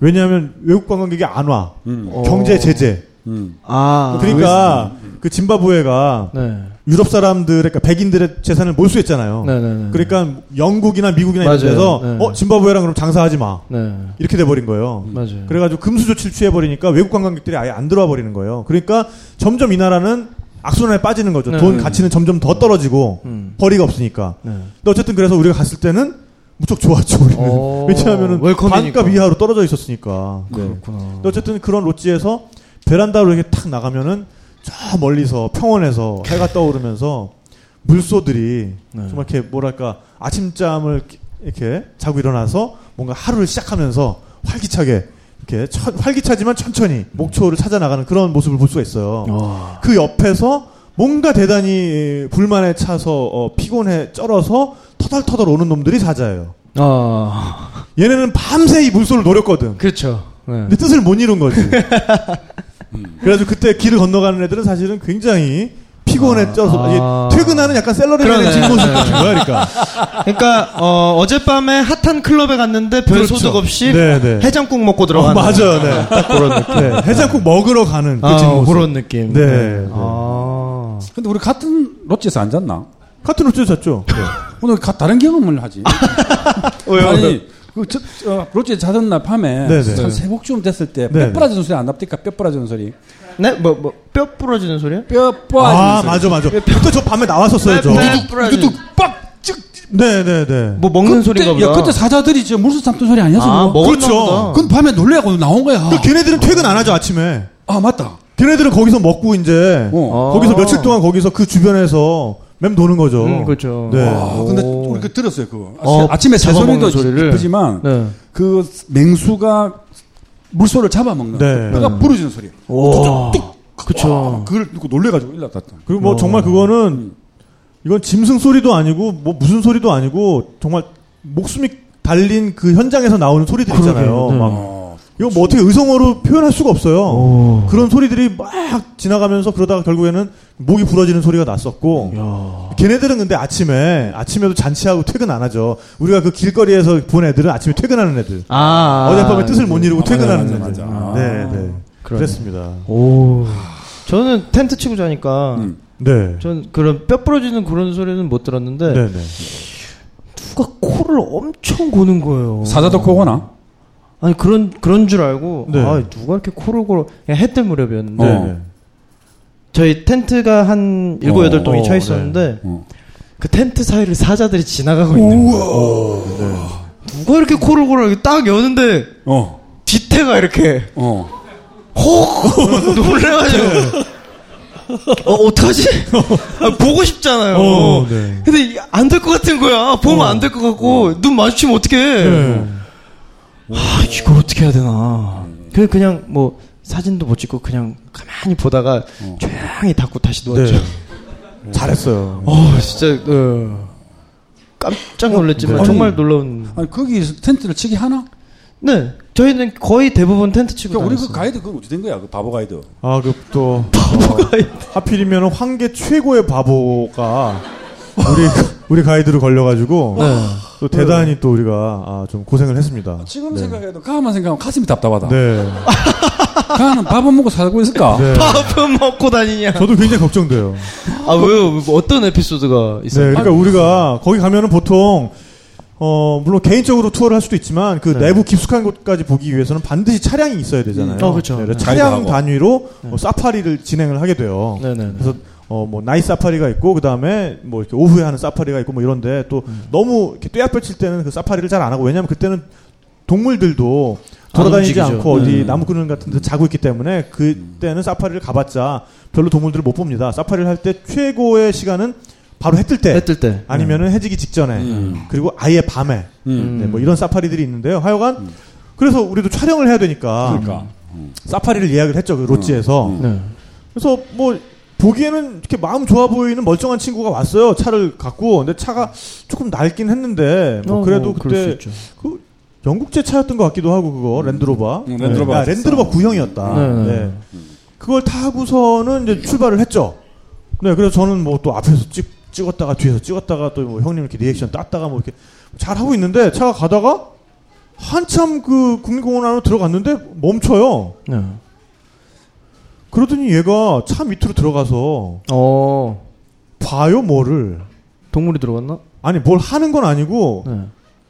왜냐하면 외국 관광객이 안 와. 음. 어. 경제 제재. 음. 아, 그러니까 그 짐바브웨가 네. 유럽 사람들, 그러니까 백인들의 재산을 몰수했잖아요. 네네네. 그러니까 영국이나 미국이나 이런 맞아요. 데서 네. 어 짐바브웨랑 그럼 장사하지 마 네. 이렇게 돼버린 거예요. 맞아요. 그래가지고 금수 조치를 취해버리니까 외국 관광객들이 아예 안 들어와 버리는 거예요. 그러니까 점점 이 나라는 악순환에 빠지는 거죠. 네. 돈 가치는 점점 더 떨어지고 음. 벌이가 없으니까. 네. 근데 어쨌든 그래서 우리가 갔을 때는 무척 좋았죠. 우리는. 어, 왜냐하면은. 반값 이하로 떨어져 있었으니까. 네. 그렇구나. 근데 어쨌든 그런 로지에서 베란다로 이렇게 탁 나가면은 저 멀리서 평원에서 해가 떠오르면서 물소들이 네. 정말 이렇게 뭐랄까 아침잠을 이렇게 자고 일어나서 뭔가 하루를 시작하면서 활기차게 이렇게 천- 활기차지만 천천히 목초를 찾아 나가는 그런 모습을 볼 수가 있어요. 와. 그 옆에서 뭔가 대단히 불만에 차서 어, 피곤해 쩔어서 터덜터덜 오는 놈들이 사자예요. 아, 얘네는 밤새 이 물소를 노렸거든. 그렇죠. 네. 근데 뜻을 못 이룬 거지. 그래가지고 그때 길을 건너가는 애들은 사실은 굉장히 피곤에 쪄서 아. 이게 퇴근하는 약간 샐러리맨의 그러네. 뒷모습 네. 같은 거야, 그러니까. [LAUGHS] 그러니까 어, 어젯밤에 핫한 클럽에 갔는데 별 그렇죠. 소득 없이 네, 네. 해장국 먹고 어, 들어가는 맞아요, 네. 딱 그런 느낌. 네. 해장국 먹으러 가는 그 아. 그런 느낌. 네, 네. 아. 근데 우리 같은 롯지에서 안 잤나? 같은 lodge 잤죠? [LAUGHS] 네. 오늘 가- 다른 경험을 하지. [LAUGHS] 왜요? 아니, 그, 저, 저, 롯지에 자던 날 밤에 네네. 한 새벽쯤 됐을 때. 뼈 부러지는 소리 안 납니까? 뼈 부러지는 소리. 네? 뭐, 뭐, 뼈 부러지는 소리요? 뼈 부러지는 아, 소리. 맞아, 맞아. 그때 저 밤에 나왔었어요, 저. 뼈 부러지는 뚝, 빡! 찍! 네네네. 뭐 먹는 소리가 그때, 야, 그때 사자들이 저 물소 삼던 소리 아니었어? 아, 그렇죠. 보다. 그건 밤에 놀래고 나온 거야. 그 걔네들은 퇴근 안 하죠, 아침에. 아, 맞다. 걔네들은 거기서 먹고 이제 어. 거기서 아. 며칠 동안 거기서 그 주변에서 맴 도는 거죠. 음, 그렇죠. 네. 아, 근데 오. 우리 그 들었어요, 그거. 어, 아침에 새소리도. 예쁘지만 네. 그 맹수가 물소를 잡아먹는 네. 뼈가 부러지는 소리. 와. 그쵸. 아, 그걸 듣고 놀래가지고 일났다 그리고 뭐 어. 정말 그거는 이건 짐승 소리도 아니고 뭐 무슨 소리도 아니고 정말 목숨이 달린 그 현장에서 나오는 소리들 있잖아요. 네. 막 어, 이거 뭐 어떻게 의성어로 표현할 수가 없어요. 오. 그런 소리들이 막 지나가면서 그러다가 결국에는 목이 부러지는 소리가 났었고 야. 걔네들은 근데 아침에 아침에도 잔치하고 퇴근 안 하죠. 우리가 그 길거리에서 본 애들은 아침에 퇴근하는 애들. 아. 어젯밤에 뜻을 못 이루고 아, 퇴근하는 맞아, 애들. 맞아. 네, 네. 그러네. 그랬습니다. 오. 저는 텐트 치고 자니까 음. 네. 전 그런 뼈 부러지는 그런 소리는 못 들었는데 네, 네. 누가 코를 엄청 고는 거예요. 사자도 코고나? 아니 그런 그런 줄 알고 네. 아 누가 이렇게 코를 골어 그냥 해 뜰 무렵이었는데 네, 어. 네. 저희 텐트가 한 일곱 어, 여덟 동이 어, 쳐 있었는데 어. 그 텐트 사이를 사자들이 지나가고 있는 거예요. 네. 누가 이렇게 코를 골아 이렇게 딱 여는데 어. 뒤태가 이렇게 어. 혹 [LAUGHS] 놀래가지고 어 어떡하지? [LAUGHS] 아, 보고 싶잖아요. 어, 네. 근데 안 될 것 같은 거야. 보면 안 될 것 같고 눈 마주치면 어떡해? 네. 아 이걸 어떻게 해야 되나? 그 그냥 뭐 사진도 못 찍고 그냥 가만히 보다가 조용히 닫고 다시 누웠죠. 네. 잘했어요. 어 진짜 어, 깜짝 놀랐지만 네. 정말 놀라운. 아니, 거기 텐트를 치기 하나? 네 저희는 거의 대부분 텐트 치고 그러니까 우리 그. 가이드 그건 어떻게 된 거야? 그 바보 가이드. 아, 그또 하필이면 황계 최고의 바보가 우리 [LAUGHS] 우리 가이드로 걸려가지고 네. 또 대단히 또 우리가 아, 좀 고생을 했습니다. 지금 네. 생각해도 가만 생각하면 가슴이 답답하다. 네. [LAUGHS] 가는 밥은 먹고 살고 있을까? 네. [LAUGHS] 밥은 먹고 다니냐? 저도 굉장히 걱정돼요. 아 왜요? 뭐 어떤 에피소드가 네, 있어요? 그러니까 우리가 거기 가면은 보통 어 물론 개인적으로 투어를 할 수도 있지만 그 네. 내부 깊숙한 곳까지 보기 위해서는 반드시 차량이 있어야 되잖아요. 어, 그렇죠. 네, 네. 차량. 단위로 어, 사파리를 진행을 하게 돼요. 네네. 그래서 어 뭐 나이 사파리가 있고 그 다음에 뭐 이렇게 오후에 하는 사파리가 있고 뭐 이런데 또 음. 너무 이렇게 떼약볕 칠 때는 그 사파리를 잘 안 하고 왜냐하면 그때는 동물들도 돌아다니지. 않고 어디 네. 나무 그늘 같은 데 자고 있기 때문에 그때는 사파리를 가봤자 별로 동물들을 못 봅니다. 사파리를 할 때 최고의 시간은 바로 해 뜰 때, 해 뜰 때. 아니면은 해지기 직전에, 음. 그리고 아예 밤에, 음. 네, 뭐 이런 사파리들이 있는데요. 하여간 그래서 우리도 촬영을 해야 되니까 그러니까. 음. 사파리를 예약을 했죠 그 로지에서. 음. 네. 그래서 뭐 보기에는 이렇게 마음 좋아 보이는 멀쩡한 친구가 왔어요. 차를 갖고. 근데 차가 조금 낡긴 했는데 뭐 어, 그래도 뭐 그럴 수 그때 있죠. 그 영국제 차였던 것 같기도 하고 그거 랜드로버. 음, 랜드로버 아, 같았어. 랜드로버 구형이었다. 네, 네. 네. 그걸 타고서는 이제 출발을 했죠. 네, 그래서 저는 뭐 또 앞에서 찍, 찍었다가 뒤에서 찍었다가 또 뭐 형님 이렇게 리액션 땄다가 뭐 이렇게 잘 하고 있는데 차가 가다가 한참 그 국립공원 안으로 들어갔는데 멈춰요. 네. 그러더니 얘가 차 밑으로 들어가서 어. 봐요 뭐를 동물이 들어갔나? 아니 뭘 하는 건 아니고 네.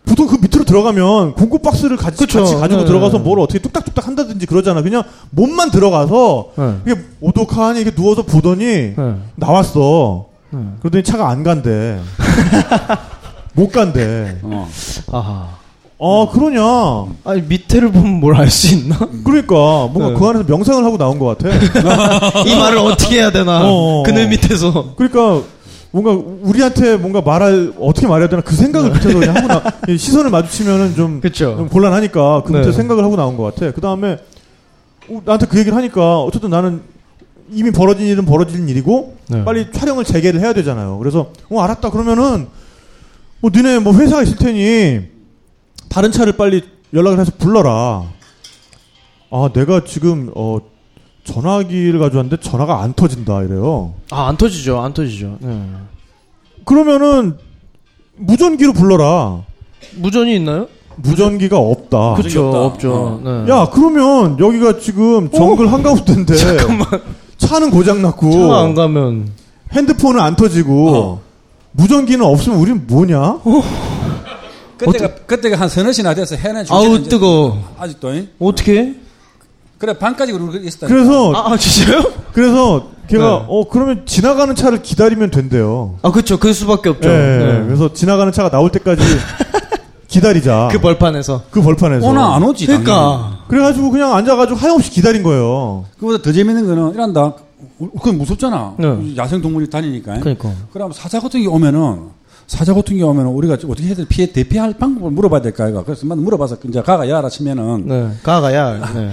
보통 그 밑으로 들어가면 공구 박스를 같이, 그쵸. 같이 가지고 네, 들어가서 네. 뭘 어떻게 뚝딱뚝딱 한다든지 그러잖아 그냥 몸만 들어가서 네. 이게 오독하니 이렇게 누워서 보더니 네. 나왔어 네. 그러더니 차가 안 간대 [LAUGHS] 못 간대 어. 아하. 아 그러냐 아니 밑에를 보면 뭘 알 수 있나? 그러니까 뭔가 네. 그 안에서 명상을 하고 나온 것 같아 [LAUGHS] 이 말을 어떻게 해야 되나? 어, 어. 그늘 밑에서. 그러니까 뭔가 우리한테 뭔가 말할 어떻게 말해야 되나 그 생각을 밑에서 그냥 하고 나 [LAUGHS] 이 시선을 마주치면은 좀, 그쵸. 좀 곤란하니까 그 밑에 네. 생각을 하고 나온 것 같아. 그 다음에 나한테 그 얘기를 하니까 어쨌든 나는 이미 벌어진 일은 벌어진 일이고 네. 빨리 촬영을 재개를 해야 되잖아요. 그래서 어 알았다 그러면은 뭐 니네 뭐 회사가 있을 테니 다른 차를 빨리 연락을 해서 불러라. 아 내가 지금 어 전화기를 가져왔는데 전화가 안 터진다 이래요. 아, 안 터지죠. 안 터지죠. 네. 그러면은 무전기로 불러라. 무전이 있나요? 무전기가 없다. 그렇죠. 없다. 없죠. 어. 네. 야 그러면 여기가 지금 정글 한가운데인데 [LAUGHS] 차는 고장 났고 차가 안 가면 핸드폰은 안 터지고 어. 무전기는 없으면 우린 뭐냐? 그때가 그때가 한 서너 시나 돼서 해내 주지. 아우 뜨거. 아직도. 잉? 어떻게? 그래 반까지 우리 있었다. 그래서 아, 아, 진짜요? 그래서 걔가 네. 어 그러면 지나가는 차를 기다리면 된대요. 아, 그렇죠. 그 수밖에 없죠. 예, 네. 그래서 지나가는 차가 나올 때까지 [LAUGHS] 기다리자. 그 벌판에서. 그 벌판에서. 오나 안 오지. 당연히. 그러니까. 그래가지고 그냥 앉아가지고 하염없이 기다린 거예요. 그보다 더 재밌는 거는 이란다. 그건 무섭잖아. 네. 야생 동물이 다니니까. 그러니까. 그럼 사자 같은 게 오면은 사자 같은 게 오면은 우리가 어떻게 해야 돼? 피해 대피할 방법을 물어봐야 될까 이가. 그래서 만 물어봐서 이제 가가 야라 치면은 네. 가가야. 네.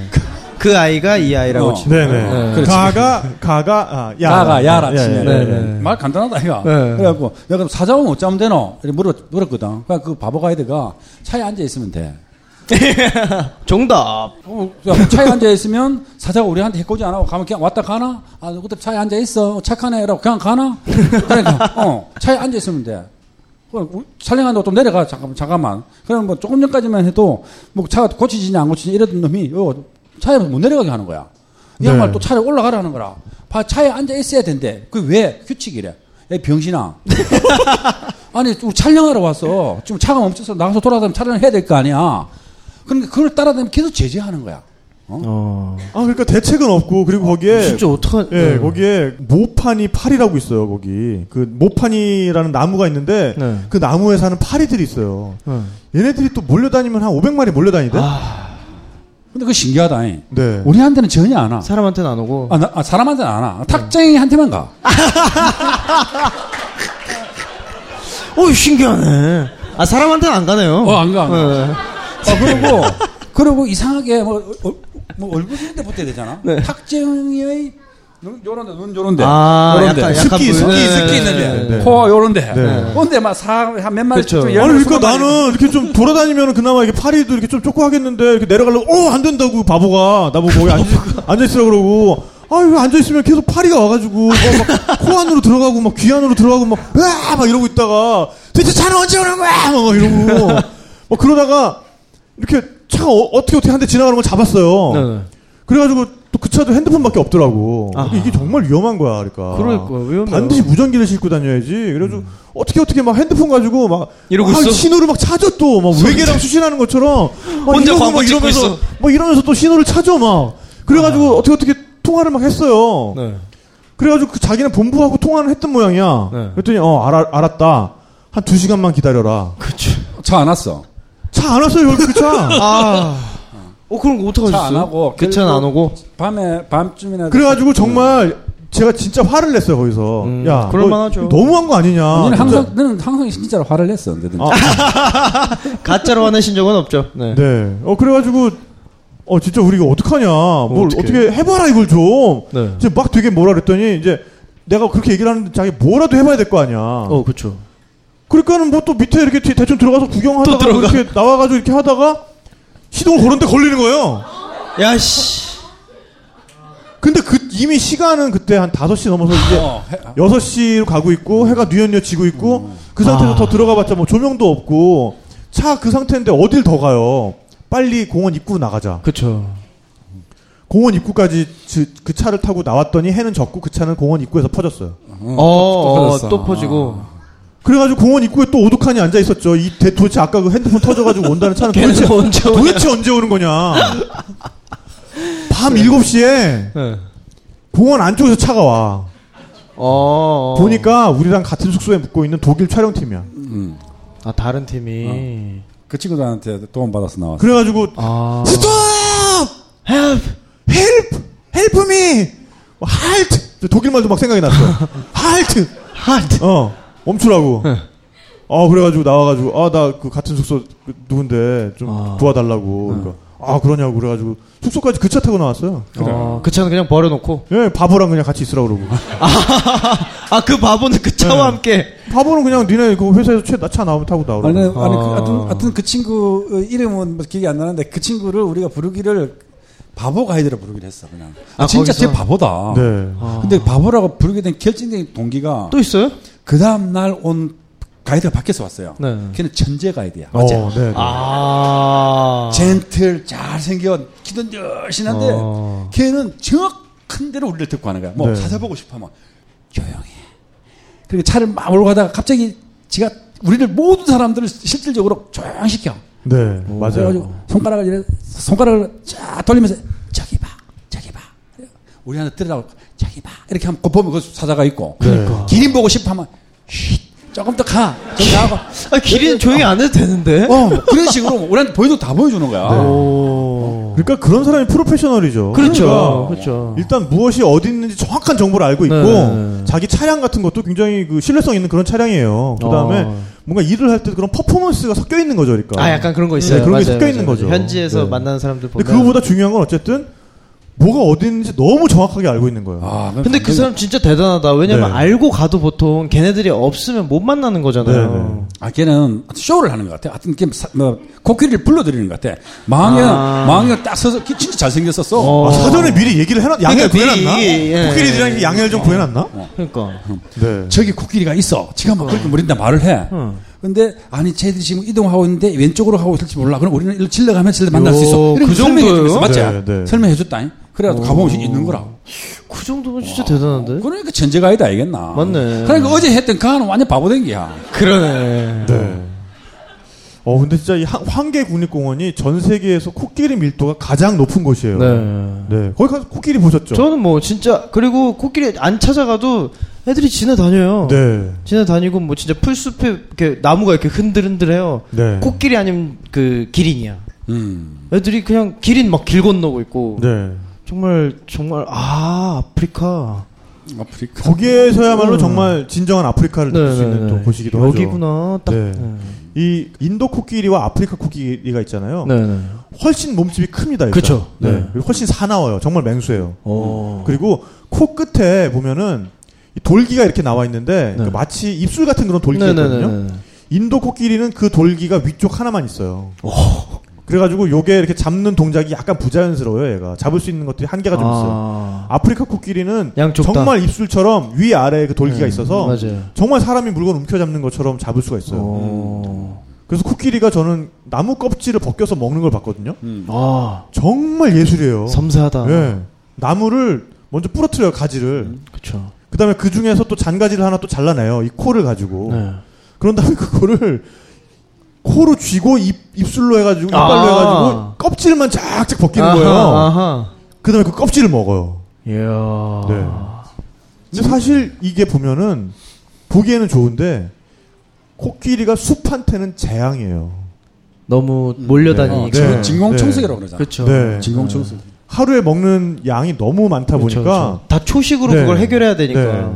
그 아이가 이 아이라고 어. 치면. 네네. 네. 그렇지. 가가 가가 아, 야. 가가 야라 예, 치면 예, 예. 네, 네. 말 간단하다 이가. 네. 그래갖고 야 그럼 사자 오면 어쩌면 되노? 이렇게 물어 물었거든. 그러니까 그 바보 가이드가 차에 앉아 있으면 돼. [LAUGHS] 정답. 어, 야, 차에 앉아 있으면 사자가 우리한테 해코지 안 하고 가면 그냥 왔다 가나? 아, 그때 차에 앉아 있어. 착하네라고 그냥 가나? 그러니까 어 차에 앉아 있으면 돼. 촬영하는데 좀 내려가 잠깐만 잠깐만. 그럼 뭐 조금 전까지만 해도 뭐 차가 고치지냐 안 고치지 이러던 놈이 요 차에 못 내려가게 하는 거야. 이 네. 양말 또 차에 올라가라는 거라. 봐 차에 앉아 있어야 된대. 그 왜 규칙이래. 야 병신아. [LAUGHS] 아니 우리 촬영하러 왔어. 지금 차가 멈춰서 나가서 돌아다니면 촬영을 해야 될 거 아니야. 그러니까 그걸 따라다니면 계속 제재하는 거야. 어. 아 그러니까 대책은 없고 그리고 거기에 진짜 어떡하, 예, 네. 거기에 모파니 파리라고 있어요, 거기. 그 모파니라는 나무가 있는데 네. 그 나무에 사는 파리들이 있어요. 네. 얘네들이 또 몰려다니면 한 500마리 몰려다니대. 아, 근데 그거 신기하다. 잉. 네. 우리한테는 전혀 안 와. 사람한테는 안 오고. 아, 나- 아, 사람한테는 안 와. 탁쟁이한테만 가. [LAUGHS] 오, 신기하네. 아, 사람한테는 안 가네요. 어, 안 가, 안 가. 네. 아, 그리고, 그리고 이상하게 뭐, 어, 뭐 얼굴 이런데 붙어야 되잖아. 네. 탁쟁이의 눈 요런데, 눈 요런데. 아, 요런데. 약간, 약간 습기, 부- 습기, 네, 습기 네, 있는데. 네, 네. 코가 요런데. 네. 근데 막 사람 한몇 마리 그렇죠. 좀 아니 열 그러니까 나는 이렇게 좀 돌아다니면 그나마 이렇게 파리도 이렇게 좀 쫓고 하겠는데 이렇게 내려가려고 어 안 된다고 바보가 나보고 거기 앉아, 앉아 있으라 그러고 아왜 앉아 있으면 계속 파리가 와가지고 막코 안으로 들어가고 막 귀 안으로 들어가고 막와막 이러고 있다가 대체 차는 언제 오는 거야 막 이러고 막 그러다가 이렇게 차가 어, 떻게 어떻게 한 대 지나가는 걸 잡았어요 네, 네. 그래가지고 또 그 차도 핸드폰밖에 없더라고 아하. 이게 정말 위험한 거야 그러니까 그러니까, 위험해요. 반드시 무전기를 싣고 다녀야지 그래가지고 어떻게 어떻게 막 핸드폰 가지고 막 이러고 아, 있어? 신호를 막 찾아 또막 외계랑 수신하는 것처럼 막 혼자 이러고 광고 막 이러면서 있어. 막 이러면서 또 신호를 찾아 막 그래가지고 어떻게 어떻게 통화를 막 했어요. 네. 그래가지고 그 자기는 본부하고 통화를 했던 모양이야. 네. 그랬더니 어 알아, 알았다. 한 두 시간만 기다려라. 그쵸. 차안 왔어. 차 안 왔어요 여기 그 차. [LAUGHS] 아. 어, 그럼 어떡하셨어요? 차 안 하고 그 차는 안 오고? 밤에, 밤쯤이나. 그래가지고 정말 제가 진짜 화를 냈어요 거기서. 음, 야, 그럴 너 만하죠. 너무한 거 아니냐. 너는 진짜. 항상 너는 항상 진짜로 화를 냈어. 언제든지. [LAUGHS] 가짜로 화내신 적은 없죠. 네. 네. 어 그래가지고 어 진짜 우리가 어떡하냐. 뭘 어떡해. 어떻게 해봐라 이걸 좀. 네. 이제 막 되게 뭐라 그랬더니 이제 내가 그렇게 얘기를 하는데 자기 뭐라도 해봐야 될 거 아니야. 어, 그렇죠. 그러니까는 뭐 또 밑에 이렇게 뒤- 대충 들어가서 구경하다가 또 들어가. 이렇게 나와가지고 이렇게 하다가 시동을 걸었는데 걸리는 거예요. 야 씨. 근데 그 이미 시간은 그때 한 5시 넘어서 이제 어, 해- 6시로 가고 있고 해가 뉘엿뉘엿 지고 있고 그 상태에서 아. 더 들어가 봤자 뭐 조명도 없고 차 그 상태인데 어딜 더 가요. 빨리 공원 입구로 나가자. 그렇죠. 공원 입구까지 그, 그 차를 타고 나왔더니 해는 졌고 그 차는 공원 입구에서 퍼졌어요. 어, 어, 어. 또 퍼지고. 그래가지고 공원 입구에 또 오독하니 앉아 있었죠. 이 대, 도대체 아까 그 핸드폰 터져가지고 온다는 차는 도대체, 언제 오냐? 도대체 언제 오는 거냐. 밤 7시에 네. 공원 안쪽에서 차가 와. 어. 보니까 우리랑 같은 숙소에 묵고 있는 독일 촬영팀이야. 음. 아, 다른 팀이. 그 친구들한테 도움 받아서 나왔어. 그래가지고 아. 스톱! 헬프! Help! Help me! Halt! 독일 말도 막 생각이 났어. [LAUGHS] Halt! Halt. 어, 멈추라고. 네. 아, 그래가지고 나와가지고, 아, 나 그 같은 숙소 그 누군데 좀 아. 도와달라고. 그러니까, 아, 그러냐고. 그래가지고 숙소까지 그 차 타고 나왔어요. 어, 그 차는 그냥 버려놓고. 예, 바보랑 그냥 같이 있으라고 그러고. [LAUGHS] 아, 그 바보는 그 차와 네. 함께. 바보는 그냥 니네 그 회사에서 차, 차 나오면 타고 나오라고. 아니, 아니, 그, 아. 하여튼, 하여튼 그 친구 어, 이름은 뭐 기억이 안 나는데 그 친구를 우리가 부르기를 바보 가이드로 부르기로 했어, 그냥. 아, 아, 진짜? 쟤 바보다. 네. 아. 근데 바보라고 부르게 된 결정적인 동기가 또 있어요? 그 다음 날 온 가이드가 밖에서 왔어요. 네. 걔는 천재 가이드야. 어, 어째? 네. 네. 아. 젠틀, 잘생겨, 기도 열심한데 어. 걔는 정확한 대로 우리를 듣고 하는 거야. 뭐 네. 찾아보고 싶어 하면 조용해. 그리고 차를 막 몰고 가다가 갑자기 지가 우리를 모든 사람들을 실질적으로 조용 시켜. 네, 맞아요. 그래가지고 손가락을 이래 손가락을 쫙 돌리면서 저기 봐, 저기 봐. 우리한테 들으라고 저기 봐. 이렇게 하면 그 보면 그 사자가 있고. 그러니까. 기린 보고 싶어 하면 쉿, 조금 더 가. 좀 가고. 아, 길이는 조용히 안 해도 되는데? 어, 그런 식으로 우리한테 보여도 다 보여주는 거야. 네. 오. 그러니까 그런 사람이 프로페셔널이죠. 그렇죠. 그러니까 그렇죠. 일단 무엇이 어디 있는지 정확한 정보를 알고 있고 네. 자기 차량 같은 것도 굉장히 그 신뢰성 있는 그런 차량이에요. 그 다음에 어. 뭔가 일을 할 때 그런 퍼포먼스가 섞여 있는 거죠, 그러니까. 아, 약간 그런 거 있어요. 네, 그런 게 맞아요, 섞여 있는 맞아요. 거죠. 현지에서 네. 만나는 사람들 보면. 근데 그거보다 중요한 건 어쨌든 뭐가 어디 있는지 너무 정확하게 알고 있는 거예요. 아, 근데 그 사람 진짜 대단하다. 왜냐면 네. 알고 가도 보통 걔네들이 없으면 못 만나는 거잖아요. 네, 네. 아, 걔는 쇼를 하는 것 같아. 하여튼, 걔 사- 뭐, 코끼리를 불러들이는 것 같아. 망이는, 아. 망이는 딱 서서, 걔 진짜 잘생겼었어. 어. 아, 사전에 미리 얘기를 해놨, 양해를 그러니까 구해놨나? 예. 코끼리들이랑 양해를 좀 구해놨나? 그러니까. 네. 저기 코끼리가 있어. 지가 막 그렇게 무린다 말을 해. 응. 근데, 아니, 쟤들이 지금 이동하고 있는데 왼쪽으로 가고 있을지 몰라. 그럼 우리는 일로 질러가면 쟤들 만날 수 있어. 요, 이렇게 그 설명해 정도예요? 줬어. 맞지? 네, 네. 설명해 줬다잉. 그래가지고 가보면 있는 거라. 그 정도면 진짜 대단한데? 그러니까 천재 가이다 알겠나? 맞네. 그러니까 어제 했던 그 하는 완전 바보 된 게야. 그러네. 네. 어, 근데 진짜 이 한- 황계 국립공원이 전 세계에서 코끼리 밀도가 가장 높은 곳이에요. 네. 네. 거기 가서 코끼리 보셨죠? 저는 뭐 진짜 그리고 코끼리 안 찾아가도 애들이 지나다녀요. 네. 지나다니고 뭐 진짜 풀숲에 이렇게 나무가 이렇게 흔들흔들해요. 네. 코끼리 아니면 그 기린이야. 음. 애들이 그냥 기린 막 길 건너고 있고 네. 정말 정말 아 아프리카 아프리카. 거기에서야말로 음. 정말 진정한 아프리카를 느낄 수 있는 또 곳이기도 하죠. 여기구나 딱 네. 네. 이 인도 코끼리와 아프리카 코끼리가 있잖아요. 네, 네. 훨씬 몸집이 큽니다. 그쵸. 네. 네. 훨씬 사나워요. 정말 맹수예요. 어. 그리고 코 끝에 보면은 이 돌기가 이렇게 나와 있는데 네. 그 마치 입술 같은 그런. 네네네. 인도 코끼리는 그 돌기가 위쪽 하나만 있어요. 그래가지고 요게 이렇게 잡는 동작이 약간 부자연스러워요. 얘가 잡을 수 있는 것들이 한계가 좀 있어요. 아. 아프리카 코끼리는. 정말 입술처럼 위 아래에 그 돌기가 네, 있어서 맞아요. 정말 사람이 물건 움켜잡는 것처럼 잡을 수가 있어요. 어. 그래서 코끼리가 저는 나무 껍질을 벗겨서 먹는 걸 봤거든요. 음. 아 정말 예술이에요. 섬세하다. 예. 나무를 먼저 부러뜨려요 가지를. 그렇죠. 그다음에 그 중에서 또 잔가지를 하나 또 잘라내요. 이 코를 가지고. 네. 그런 다음에 [LAUGHS] 그거를 코로 쥐고 입 입술로 해가지고 이빨로 아. 해가지고 껍질만 쫙쫙 벗기는 아하, 거예요. 아하. 그다음에 그 껍질을 먹어요. 이야. 네. 근데 사실 이게 보면은 보기에는 좋은데 코끼리가 숲한테는 재앙이에요. 너무 몰려다니니까. 네. 진공청소기라고 그러잖아. 그렇죠. 네. 진공청소기. 하루에 먹는 양이 너무 많다 그렇죠, 보니까 그렇죠. 다 초식으로 네. 그걸 해결해야 되니까. 네.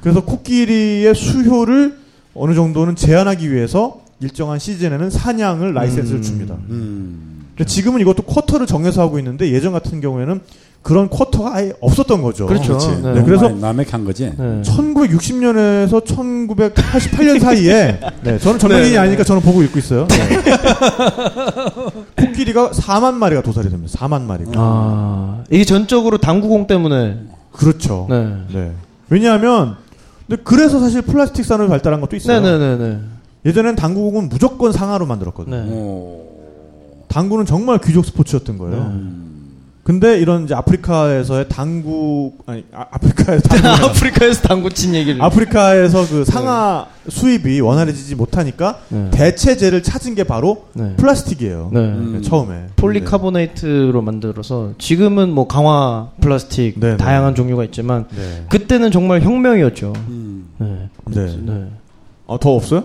그래서 코끼리의 수효를 어느 정도는 제한하기 위해서 일정한 시즌에는 사냥을 라이센스를 음. 줍니다. 음. 지금은 이것도 쿼터를 정해서 하고 있는데 예전 같은 경우에는 그런 쿼터가 아예 없었던 거죠. 그렇죠. 그렇지. 네. 네, 그래서- 남획한 거지. 네. 1960년에서 1988년 사이에 [LAUGHS] 네, 저는 전문인이 네. 아니니까 저는 보고 읽고 있어요. 네. [LAUGHS] 코끼리가 4만 마리가 도살이 됩니다. 4만 마리가. 아 이게 전적으로 당구공 때문에. 그렇죠. 네. 네. 왜냐하면 근데 그래서 사실 플라스틱 산업이 발달한 것도 있어요. 네네네네. 예전엔 당구공은 무조건 상하로 만들었거든요. 네. 오. 당구는 정말 귀족 스포츠였던 거예요. 네. 근데 이런 이제 아프리카에서의 당구 아니 아, 아프리카에서 당구 [LAUGHS] 아프리카에서 당구 친 얘기를. 아프리카에서 그 상하 수입이 원활해지지 못하니까 네. 대체제를 찾은 게 바로 네. 플라스틱이에요. 네. 음. 처음에 폴리카보네이트로 만들어서 지금은 뭐 강화 플라스틱 네, 네. 다양한 종류가 있지만 네. 그때는 정말 혁명이었죠. 음. 네. 네. 네. 어, 더 없어요?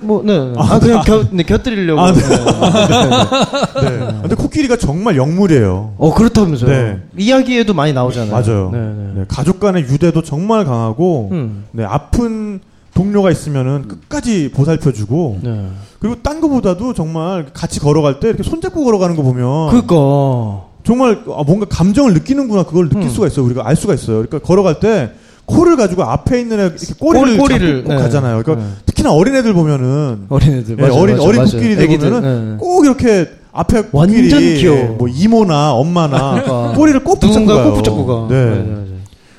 뭐, 네. 네. 아, 그냥 겨, 네, 곁들이려고. 아, 네. 네. 네. 근데 코끼리가 정말 영물이에요. 어, 그렇다면서요. 네. 이야기에도 많이 나오잖아요. 맞아요. 네, 네. 네, 가족 간의 유대도 정말 강하고 음. 네, 아픈 동료가 있으면은 끝까지 보살펴주고 네. 그리고 딴 거보다도 정말 같이 걸어갈 때 이렇게 손잡고 걸어가는 거 보면 그니까. 정말 아, 뭔가 감정을 느끼는구나 그걸 느낄 음. 수가 있어요. 우리가 알 수가 있어요. 그러니까 걸어갈 때 코를 가지고 앞에 있는 애 이렇게 꼬리를, 꼬리- 꼬리를, 네. 가잖아요. 그러니까 네. 특히나 어린애들 보면은 어린애들. 네, 맞아요, 어린 맞아요, 어린. 코끼리들 보면은 네. 꼭 이렇게 앞에 완전 코끼리 귀여워. 뭐 이모나 엄마나 그러니까. 꼬리를 꼭 붙잡고 가요. 꼭 붙잡고 가. 네. 네, 네, 네.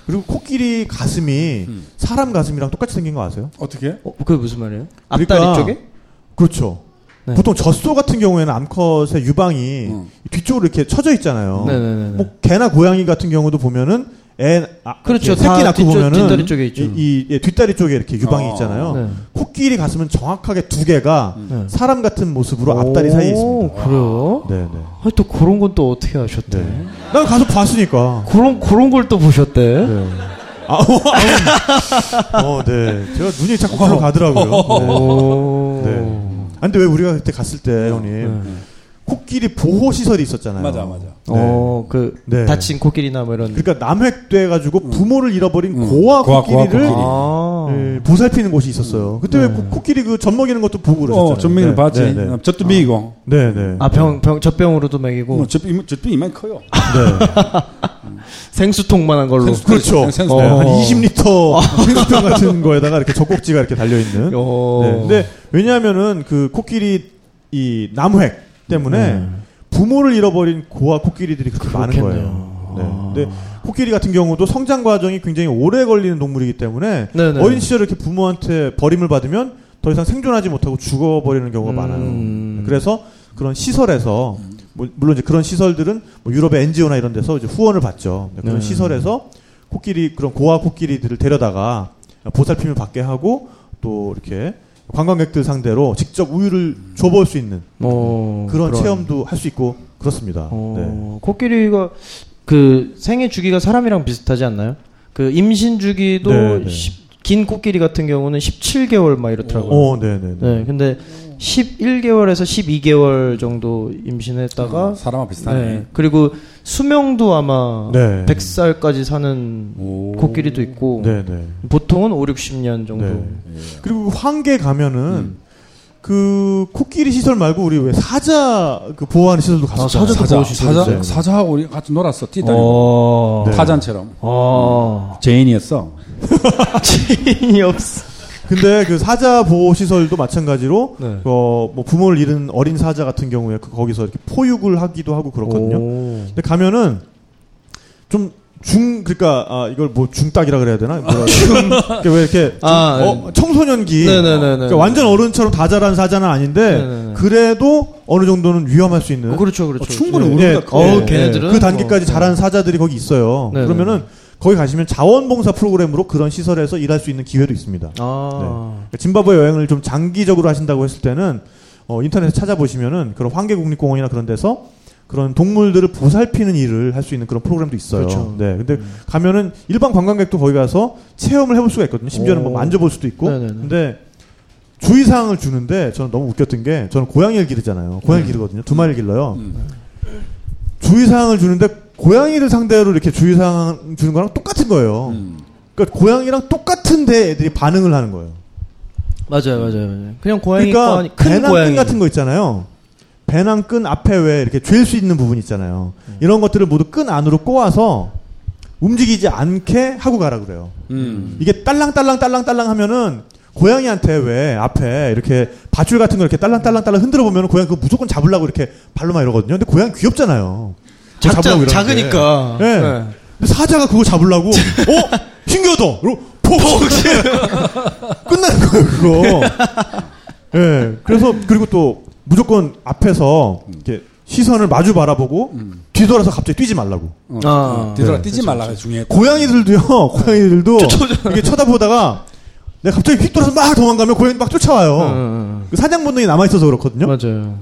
그리고 코끼리 가슴이 음. 사람 가슴이랑 똑같이 생긴 거 아세요? 어떻게? 어, 그게 무슨 말이에요? 그러니까 앞다리 쪽에? 그렇죠. 네. 보통 젖소 같은 경우에는 암컷의 유방이 음. 뒤쪽으로 이렇게 쳐져 있잖아요. 네네네. 뭐 개나 고양이 같은 경우도 보면은 애 아, 그렇죠. 새끼 낳고 뒤쪽, 보면은 뒷다리 쪽에 있죠. 이, 이- 예, 뒷다리 쪽에 이렇게 유방이 어. 있잖아요. 네. 코끼리 가슴은 정확하게 두 개가 네. 사람 같은 모습으로 앞다리 사이에 오, 있습니다. 그래요? 네, 네. 아, 또 그런 건 또 어떻게 하셨대? 네. 난 가서 봤으니까. 그런, 그런 걸 또 보셨대? 네. 아, 어, 아우. 어, 네. 제가 눈이 자꾸 글로 가더라고요. 네. 오. 네. 아, 근데 왜 우리가 그때 갔을 때, 형님, 네. 코끼리 보호 시설이 있었잖아요. 맞아, 맞아. 어, 그, 네. 다친 코끼리나 뭐 이런. 그러니까 남획돼 가지고 부모를 잃어버린 음. 고아 고아, 고아 코끼리를 코끼리. 아. 예, 보살피는 곳이 있었어요. 그때 왜 네. 코- 코끼리 그 젖 먹이는 것도 보고 그러셨잖아요. 어, 전민을 네, 봤지. 네, 네. 젖도 미이고. 네, 네. 아, 병, 병, 젖병으로도 먹이고. 뭐, 젖도, 이만- 젖도 이만 커요. 네. [LAUGHS] 생수통만한 걸로. 생수- 그렇죠. 생수- 네, 어. 한 20리터 생수병 같은 거에다가 이렇게 젖꼭지가 이렇게 달려 있는. 어. 네. 근데 왜냐하면은 그 코끼리 이 남획 때문에 네. 부모를 잃어버린 고아 코끼리들이 그렇게 많은 그렇겠네요. 거예요. 네. 아. 근데 코끼리 같은 경우도 성장 과정이 굉장히 오래 걸리는 동물이기 때문에 네네. 어린 시절에 이렇게 부모한테 버림을 받으면 더 이상 생존하지 못하고 죽어버리는 경우가 음. 많아요. 그래서 그런 시설에서 뭐- 물론 이제 그런 시설들은 뭐 유럽의 NGO나 이런 데서 이제 후원을 받죠. 그런 네. 시설에서 코끼리 그런 고아 코끼리들을 데려다가 보살핌을 받게 하고 또 이렇게 관광객들 상대로 직접 우유를 줘볼 수 있는 어, 그런 체험도 할 수 있고 그렇습니다. 네. 어, 코끼리가 그 생애 주기가 사람이랑 비슷하지 않나요? 그 임신 주기도 네, 네. 십- 긴 코끼리 같은 경우는 17개월 막 이렇더라고요. 어, 네, 네, 네. 네, 근데 11개월에서 12개월 정도 임신했다가 어, 사람하고 비슷하네. 네, 그리고 수명도 아마 네. 100살까지 사는 오. 코끼리도 있고 네, 네. 보통은 5, 60년 정도. 네. 그리고 그 황계 가면은 음. 그 코끼리 시설 말고 우리 왜 사자 그 보호하는 시설도 갔었잖아요. 사자, 보호시설 사자, 있어요. 사자 하고 우리 같이 놀았어. 뛰다니고. 어. 네. 타잔처럼. 어. 제인이었어. [LAUGHS] 지인이 없어. 근데 그 사자 보호 시설도 마찬가지로 네. 어, 뭐 부모를 잃은 어린 사자 같은 경우에 그 거기서 이렇게 포육을 하기도 하고 그렇거든요. 오. 근데 가면은 좀 중 그러니까 아 이걸 뭐 중딱이라 그래야 되나? [LAUGHS] 뭐라 그러나? 왜 이렇게 좀, 아, 어, 청소년기 네네네네. 그러니까 완전 어른처럼 다 자란 사자는 아닌데 네네네. 그래도 어느 정도는 위험할 수 있는 어, 그렇죠, 그렇죠. 어, 충분히 예, 우리보다 예, 커. 어, 예, 걔네들은 그 단계까지 뭐, 자란 사자들이 거기 있어요. 네네. 그러면은 거기 가시면 자원봉사 프로그램으로 그런 시설에서 일할 수 있는 기회도 있습니다. 아. 그러니까 짐바브웨 여행을 좀 장기적으로 하신다고 했을 때는 어, 인터넷에 찾아보시면은 그런 환계국립공원이나 그런 데서 그런 동물들을 보살피는 일을 할 수 있는 그런 프로그램도 있어요. 그렇죠. 네, 근데 가면은 일반 관광객도 거기 가서 체험을 해볼 수가 있거든요. 심지어는 뭐 오. 만져볼 수도 있고. 네네네. 근데 주의사항을 주는데 저는 너무 웃겼던 게 저는 고양이를 기르잖아요. 고양이 를 기르거든요. 두 마리를 길러요. 음. 주의사항을 주는데 고양이를 상대로 이렇게 주의사항 주는 거랑 똑같은 거예요. 음. 그러니까 고양이랑 똑같은데 애들이 반응을 하는 거예요. 맞아요, 맞아요, 맞아요. 그냥 고양이 거 그러니까 큰 배낭 고양이 끈 같은 거 있잖아요. 배낭 끈 앞에 왜 이렇게 쥘수 있는 부분 있잖아요. 음. 이런 것들을 모두 끈 안으로 꼬아서 움직이지 않게 하고 가라 그래요. 음. 이게 딸랑딸랑 딸랑딸랑 하면은 고양이한테 왜 앞에 이렇게 밧줄 같은 거 이렇게 딸랑딸랑딸랑 흔들어 보면 고양이 그거 무조건 잡으려고 이렇게 발로만 이러거든요. 근데 고양이 귀엽잖아요. 작자. 작으니까. 네. 네. 근데 사자가 그거 잡으려고 [LAUGHS] 어 신기하다. 이러고 폭 [LAUGHS] 끝나는 거예요 그거. 예. 그래서 그리고 또 무조건 앞에서 이렇게 시선을 마주 바라보고 뒤돌아서 갑자기 뛰지 말라고. 어. 아. 뒤돌아 네, 뛰지 말라가 중요해. 고양이들도요. [LAUGHS] 고양이들도 이렇게 쳐다보다가 내가 갑자기 휙 돌아서 막 도망가면 고양이 막 쫓아와요. 음, 그 사냥 본능이 남아 있어서 그렇거든요. 맞아요.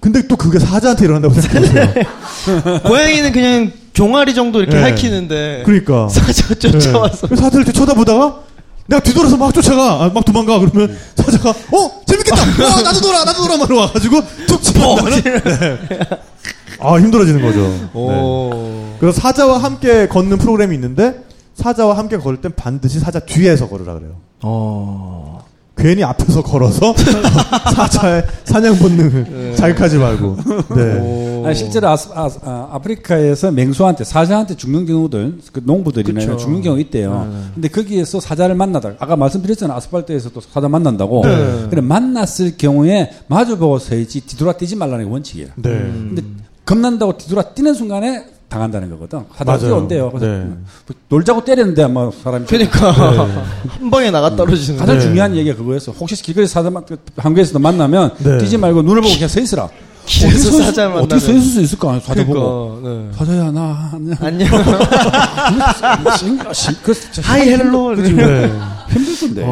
근데 또 그게 사자한테 일어난다고 생각해보세요. 고양이는 그냥 종아리 정도 이렇게 네. 핥히는데 그러니까. 사자가 쫓아와서 네. 사자를 이렇게 쳐다보다가 내가 뒤돌아서 막 쫓아가, 아, 막 도망가 그러면 사자가 어 재밌겠다, 와 [LAUGHS] 나도 돌아, 나도 돌아 막 와가지고 툭 치면 네. 아 힘들어지는 거죠. 네. 오. 그래서 사자와 함께 걷는 프로그램이 있는데 사자와 함께 걸을 땐 반드시 사자 뒤에서 걸으라 그래요. 어. 괜히 앞에서 걸어서 [LAUGHS] 사자의 사냥 본능을 자극하지 말고. 네. 오. 아니, 실제로 아스, 아, 프리카에서 맹수한테 사자한테 죽는 경우들 그 농부들이나 그쵸. 죽는 경우 있대요. 네. 근데 거기에서 사자를 만나다 아까 말씀드렸잖아요. 아스팔트에서도 사자 만난다고. 네. 그래 만났을 경우에 마주보고 서야지 뒤돌아 뛰지 말라는 게 원칙이에요. 네. 근데 겁난다고 뒤돌아 뛰는 순간에 당한다는 거거든. 맞아요. 뛰어온대요. 그래서 네. 뭐 놀자고 때렸는데 아마 사람이 그러니까 [LAUGHS] 한 방에 나가 떨어지는. 가장 네. 중요한 얘기가 그거였어. 혹시 길거리에서 사자 만- 한국에서도 만나면 네. 뛰지 말고 눈을 보고 그냥 서 있으라. 길에서 어떻게 사자 만나면. 어떻게 서 있을 수 있을까? 사자 보고. 그러니까. 네. 사자야 나 안녕. [LAUGHS] 안녕. 그 hi hello. 네. 힘들 건데.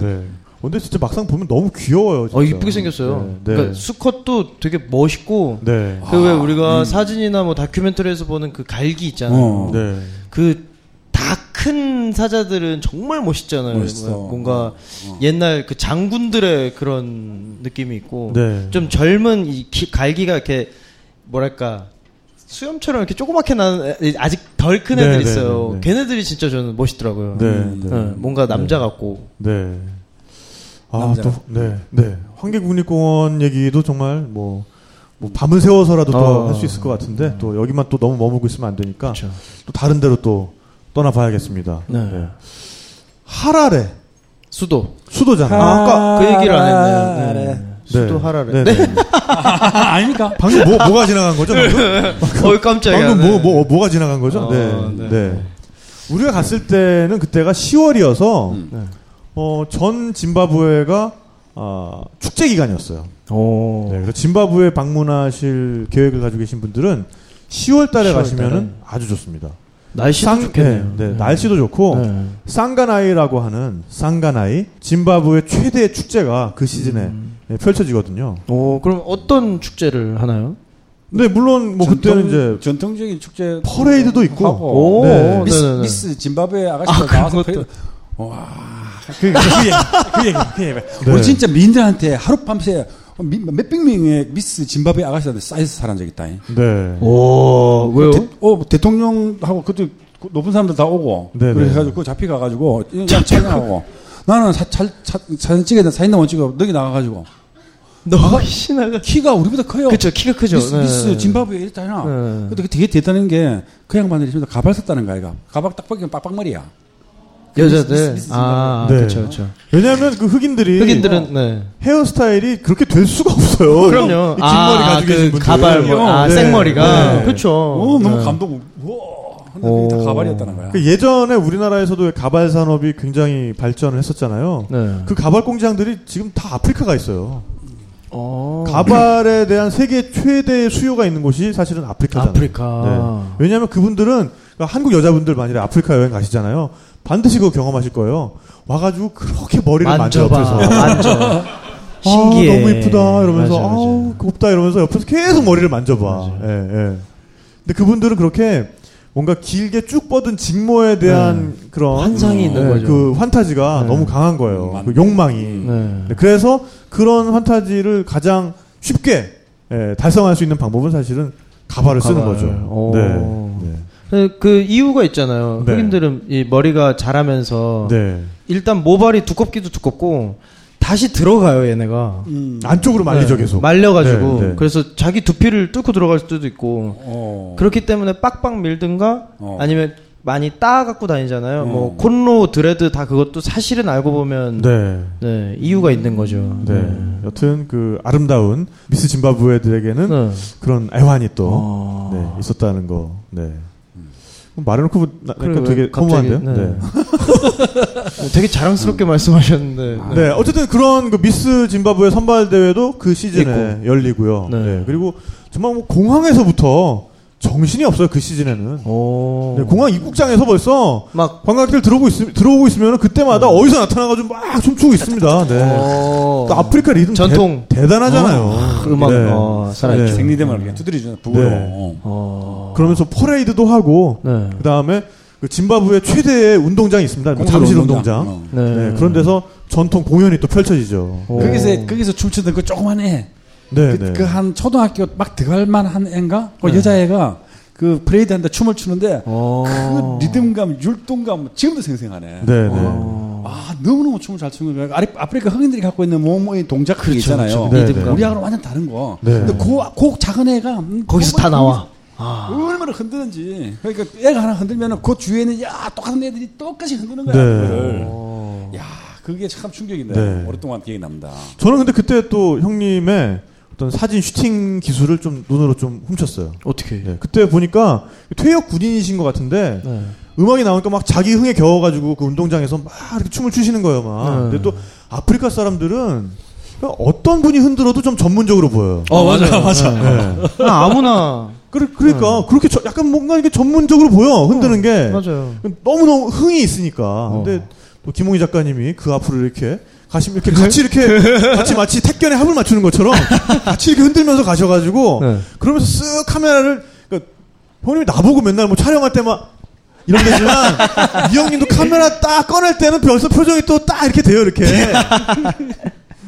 네. 근데 진짜 막상 보면 너무 귀여워요. 진짜. 어 이쁘게 생겼어요. 네. 네. 그러니까 수컷도 되게 멋있고. 네. 그왜 우리가 사진이나 뭐 다큐멘터리에서 보는 그 갈기 있잖아요. 어. 네. 그 다 큰 사자들은 정말 멋있잖아요. 멋있어. 뭔가 옛날 그 장군들의 그런 느낌이 있고 네. 좀 젊은 이 기- 갈기가 이렇게 뭐랄까 수염처럼 이렇게 조그맣게 나는 애- 아직 덜 큰 애들 네, 네, 있어요. 네, 네. 걔네들이 진짜 저는 멋있더라고요. 네. 음, 네. 네, 뭔가 남자 같고. 네. 아. 또, 네. 네. 환계국립공원 얘기도 정말 뭐, 뭐 밤을 새워서라도 더 어. 할수 있을 것 같은데 또 여기만 또 너무 머물고 있으면 안 되니까 그렇죠. 또 다른 데로 또 떠나봐야겠습니다. 네. 하라레. 수도. 수도잖아요. 하- 아까 그 얘기를 안 했네요. 하라레. 네. 수도 하라래. 네. 네. [LAUGHS] 아닙니까? 방금 뭐, 뭐가 지나간 거죠? 방금? [LAUGHS] 어이 깜짝이야. 방금 뭐, 네. 뭐, 뭐가 지나간 거죠? 어, 네. 네. 네. 우리가 갔을 때는 그때가 10월이어서, 어, 전 짐바브웨가, 아, 축제 기간이었어요. 오. 네. 그래서 짐바브웨 방문하실 계획을 가지고 계신 분들은 10월 달에 10월 가시면은. 아주 좋습니다. 날씨도 상- 좋겠네요. 네, 네, 날씨도 좋고, 네. 상가나이라고 하는 상가나이, 짐바브웨 최대 축제가 그 시즌에 음. 네, 펼쳐지거든요. 오, 그럼 어떤 축제를 하나요? 네, 물론 뭐 그때는 이제 전통적인 축제 퍼레이드도 있고, 하고 오, 네. 미스, 네네네. 미스 짐바브웨 아가씨가 아, 나와서 와 그, 그, 얘기, 그 얘기, 그 얘기. 네. 우리 진짜 미인들한테 하룻밤새 미- 몇백 명의 미스 짐바브웨 아가씨한테 쌓여서 살은 적 있다. 네. 오, 왜요? 대, 어, 대통령하고 그때 그 높은 사람들 다 오고 네네. 그래가지고 그 잡혀가가지고 그냥 촬영하고 나는 사, 사, 사, 사진 찍어야 돼 사진 한번 찍어 너기 나가가지고 너무 신나가. 키가 우리보다 커요. 그쵸, 키가 크죠. 미스, 네. 미스 짐바브웨 이랬잖아. 네. 근데 그 되게 대단한 게 그 양반들이 지금 가발 썼다는 거야, 이가. 가발 딱 벗기면 빡빡머리야. 여자들. 미스- 미스 아, 네. 그쵸, 그쵸. 왜냐하면 그 흑인들이 흑인들은, 네. 헤어스타일이 그렇게 될 수가 없어요. 그럼요. 이긴 머리 아, 가지고 그 계신 분들. 가발, 뭐, 아, 네. 생머리가. 네. 그쵸. 어, 너무 네. 감동. 우와. 근데 그게 다 오. 가발이었다는 거야. 그 예전에 우리나라에서도 가발 산업이 굉장히 발전을 했었잖아요. 네. 그 가발 공장들이 지금 다 아프리카가 있어요. 어. 가발에 대한 세계 최대 수요가 있는 곳이 사실은 아프리카잖아요. 아프리카. 네. 왜냐하면 그분들은 한국 여자분들 만일에 아프리카 여행 가시잖아요. 반드시 그거 경험하실 거예요. 와가지고 그렇게 머리를 만져 만져봐. 옆에서. 만져. 신기해. 아, 너무 이쁘다 이러면서 맞아, 맞아. 아우 곱다 이러면서 옆에서 계속 머리를 만져봐. 예, 예. 근데 그분들은 그렇게 뭔가 길게 쭉 뻗은 직모에 대한 그런 환상이 있는 예, 거죠. 그 환타지가 네. 너무 강한 거예요. 음, 그 욕망이. 네. 네, 그래서 그런 환타지를 가장 쉽게 예, 달성할 수 있는 방법은 사실은 가발을 쓰는 가발. 거죠. 오. 네. 네. 그, 그 이유가 있잖아요. 네. 흑인들은 이 머리가 자라면서 네. 일단 모발이 두껍기도 두껍고 다시 들어가요 얘네가. 음. 안쪽으로 말리죠 네, 계속. 말려가지고 네, 네. 그래서 자기 두피를 뚫고 들어갈 수도 있고 어. 그렇기 때문에 빡빡 밀든가 어. 아니면 많이 따 갖고 다니잖아요. 어. 뭐 콘로 드레드 다 그것도 사실은 알고 보면 네, 네. 이유가 있는 거죠. 네. 여튼 그 아름다운 미스 짐바브웨들에게는 네. 그런 애환이 또 어. 네, 있었다는 거. 네. 말해놓고 그러게, 그러니까 되게 허무한데요. 네. 네. [LAUGHS] 되게 자랑스럽게 말씀하셨는데. 네, 어쨌든 그런 그 미스 짐바브웨 선발 대회도 그 시즌에 열리고요. 네. 네. 그리고 정말 뭐 공항에서부터 정신이 없어요 그 시즌에는. 오. 네, 공항 입국장에서 벌써 막 관광객들 들어오고 있 들어오고 있으면 그때마다 어 디서 나타나가지고 막 춤추고 있습니다. 네. 어. 또 아프리카 리듬 전통. 대, 단하잖아요 아, 음악 어, 살아있죠. 생리대만 이렇게 두드리죠. 북으로. 네. 어. 그러면서 퍼레이드도 하고 네. 그 다음에 그 짐바브웨 최대의 운동장이 있습니다. 그 공설 잠실 운동장. 운동장. 어. 네. 네, 그런 데서 전통 공연이 또 펼쳐지죠. 오. 거기서 거기서 춤추던 그 조그만 애. 네, 그, 네. 그한 초등학교 막 들어갈 만한 애인가? 그 네. 여자애가 그 브레이드한테 춤을 추는데 어. 그 리듬감, 율동감 지금도 생생하네. 네, 네. 어. 아 너무너무 춤을 잘 추는 거야. 아리- 아프리카 흑인들이 갖고 있는 몸의 동작 그게 있잖아요. 그렇죠. 네, 리듬감. 우리하고는 완전 다른 거. 네. 근데 그, 그 작은 애가 음, 거기서 다 나와. 아. 얼마나 흔드는지. 그러니까 애가 하나 흔들면은 그 주위에 있는 야 똑같은 애들이 똑같이 흔드는 거야. 네. 어. 야 그게 참 충격인데 네. 오랫동안 기억이 납니다. 저는 근데 그때 또 형님의 어떤 사진 슈팅 기술을 좀 눈으로 좀 훔쳤어요. 어떻게? 네, 그때 보니까 퇴역 군인이신 것 같은데 네. 음악이 나오니까 막 자기 흥에 겨워가지고 그 운동장에서 막 이렇게 춤을 추시는 거예요, 막. 네. 근데 또 아프리카 사람들은 어떤 분이 흔들어도 좀 전문적으로 보여요. 어 맞아 맞아. 네. 아, 아무나 그러, 그러니까 그렇게 저- 약간 뭔가 이게 전문적으로 보여 흔드는 게 맞아요. 너무 너무 흥이 있으니까. 어. 근데 또 김홍희 작가님이 그 앞으로 이렇게 가시면 이렇게 같이 이렇게 [LAUGHS] 같이 마치 택견에 합을 맞추는 것처럼 같이 이렇게 흔들면서 가셔가지고 네. 그러면서 쓱 카메라를 그러니까 형님이 나보고 맨날 뭐 촬영할 때막 이런 데지만 [LAUGHS] 이 형님도 카메라 딱 꺼낼 때는 벌써 표정이 또 딱 이렇게 돼요 이렇게 [LAUGHS]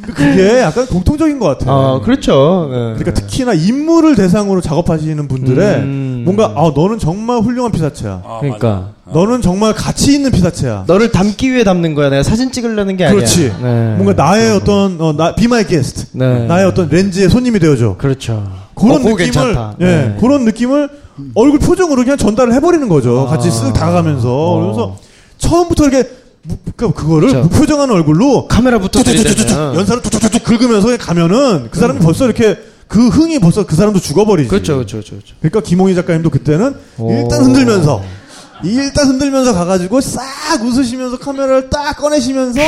그게 약간 공통적인 것 같아요. 아 그렇죠. 네. 그러니까 특히나 인물을 대상으로 작업하시는 분들의 음. 뭔가 아 너는 정말 훌륭한 피사체야. 아, 그러니까. 맞아. 너는 정말 가치 있는 피사체야. 너를 담기 위해 담는 거야. 내가 사진 찍으려는 게 아니야. 그렇지. 네. 뭔가 나의 어떤 어, 나 비마이 게스트. 네. 나의 어떤 렌즈의 손님이 되어줘. 그렇죠. 그런 어, 느낌을 괜찮다. 예, 네. 그런 느낌을 얼굴 표정으로 그냥 전달을 해버리는 거죠. 아. 같이 쓱 다가가면서 어. 그래서 처음부터 이렇게 무, 그러니까 그거를 그렇죠. 무표정한 얼굴로 카메라부터 연사를 툭툭툭툭 긁으면서 가면은 그 사람이 벌써 이렇게 그 흥이 벌써 그 사람도 죽어버리지. 그렇죠, 그렇죠, 그렇죠. 그러니까 김홍희 작가님도 그때는 오. 일단 흔들면서 일단 흔들면서 가가지고 싹 웃으시면서 카메라를 딱 꺼내시면서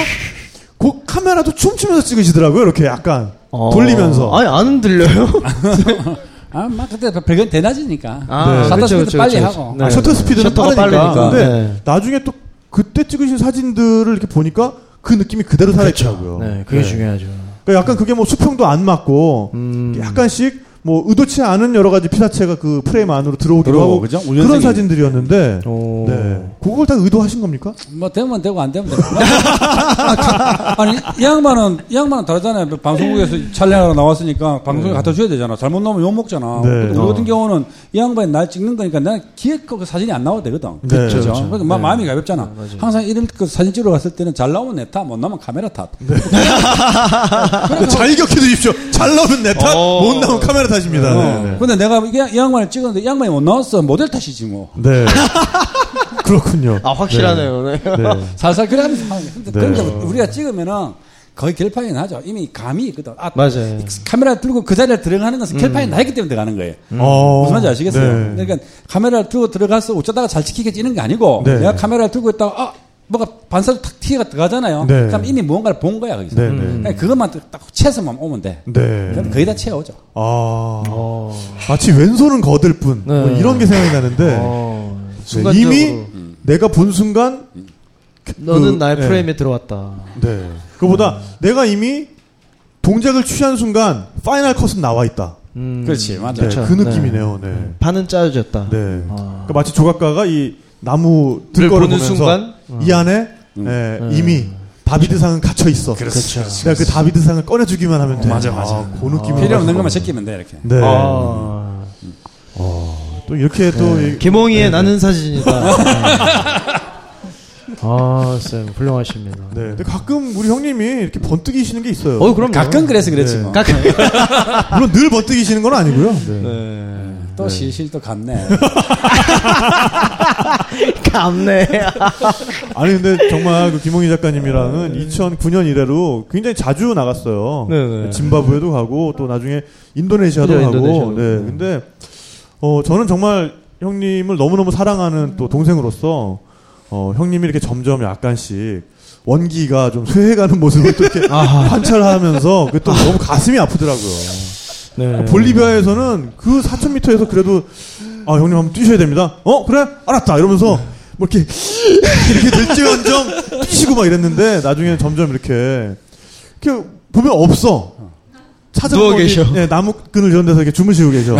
그 카메라도 춤추면서 찍으시더라고요. 이렇게 약간 어. 돌리면서. 아니 안 들려요? [LAUGHS] 아, 막 그때 별건 대낮이니까. 아, 네. 그렇죠, 스피드 그렇죠, 빨리 그렇죠. 하고. 네. 아, 셔터 스피드는 셔터가 빠르니까. 빠르니까. 근데 네. 나중에 또 그때 찍으신 사진들을 이렇게 보니까 그 느낌이 그대로 살아있더라고요. 네, 그게 네. 중요하죠. 그러니까 약간 그게 뭐 수평도 안 맞고 음. 약간씩 뭐 의도치 않은 여러 가지 피사체가 그 프레임 안으로 들어오기도 들어오고, 하고 그죠? 그런 우연성이. 사진들이었는데 오. 네. 그걸 다 의도하신 겁니까? 뭐 되면 되고 안 되면 되고. [LAUGHS] 아니 이 양반은 이 양반은 다르잖아요. 방송국에서 촬영하러 나왔으니까 방송에 갖다 줘야 되잖아. 잘못 나오면 욕 먹잖아. 네. 우리 어. 같은 경우는 이 양반이 날 찍는 거니까 나는 기획 그 사진이 안 나와도 되거든. 네. 그렇죠. 그렇죠. 그러니까 마- 마음이 가볍잖아. 네, 맞아요. 항상 이런 그 사진 찍으러 갔을 때는 잘 나오면 내 탓, 못 나오면 카메라 탓. [LAUGHS] 잘 기억해 두십시오. 잘 나오면 내 탓, 어. 못 나오면 카메라 탓입니다. 어. 네, 네. 근데 내가 이, 양- 이 양반을 찍었는데 이 양반이 못 나왔어. 모델 탓이지 뭐. 네. [LAUGHS] 그렇군요. 아 확실하네요. 네. 네. 네. 살살 그래 하면서. 근데 네. 그런 게 우리가 찍으면은 거의 결판이 나죠. 이미 감이 있거든. 아, 맞아요. 카메라 들고 그 자리에 들어가는 것은 결판이 나있기 때문에 들어가는 거예요. 어, 무슨 말인지 아시겠어요? 네. 그러니까 카메라를 들고 들어가서 어쩌다가 잘 찍히게 찌는 게 아니고 네. 내가 카메라를 들고 있다가 아 뭐가 반사로 탁 티가 들어가잖아요. 네. 그럼 이미 무언가를 본 거야 거기서. 네, 네. 그것만 딱 채서만 오면 돼. 네. 그럼 거의 다 채워져. 아, 어. 마치 왼손은 거들 뿐. 뭐 네. 이런 게 생각이 나는데. 어. 네, 순간적으로 이미 내가 본 순간, 너는 그, 나의 네. 프레임에 들어왔다. 네. 그보다 내가 이미 동작을 취한 순간 파이널 컷은 나와 있다. 음. 그렇지, 맞아. 네, 그렇죠. 그 느낌이네요. 네. 반은 짜여졌다. 네. 아. 그러니까 마치 조각가가 이 나무 들거를 보는 보면서 순간? 이 안에 예, 이미 다비드상은 갇혀 있어. 그렇죠. 내가 그 다비드상을 꺼내주기만 하면 돼. 맞아, 맞아. 그 느낌이 필요 없는 것만 제끼면 돼 이렇게. 네. 아. 또 이렇게 또 이- 개몽이의 네, 나는 사진이다. [LAUGHS] 아, 쌤 훌륭하십니다. 네. 근데 가끔 우리 형님이 이렇게 번뜩이시는 게 있어요. 어, 그럼 가끔 그래서 그랬지 네. 뭐. [LAUGHS] 물론 늘 번뜩이시는 건 아니고요. 네. 또 실실 또 갔네. [LAUGHS] 감네. [LAUGHS] 아니 근데 정말 그 김홍희 작가님이랑은 2009년 이래로 굉장히 자주 나갔어요. 네, 네. 짐바브웨도 가고 또 나중에 인도네시아도 가고. 인도네시아도. 네. 근데 어 저는 정말 형님을 너무너무 사랑하는 또 동생으로서 어 형님이 이렇게 점점 약간씩 원기가 좀 쇠해가는 모습을 또 이렇게 [LAUGHS] 관찰하면서 그게 또 너무 가슴이 아프더라고요. 네. 볼리비아에서는 그 4,000m에서 그래도 아 형님 한번 뛰셔야 됩니다. 어 그래 알았다 이러면서 뭐 이렇게 이렇게 될지언정 뛰시고 막 이랬는데 나중에는 점점 이렇게 이렇게 보면 없어. 찾아 누워 계셔. 네, 나무끈을 이런 데서 이렇게 주무시고 계셔.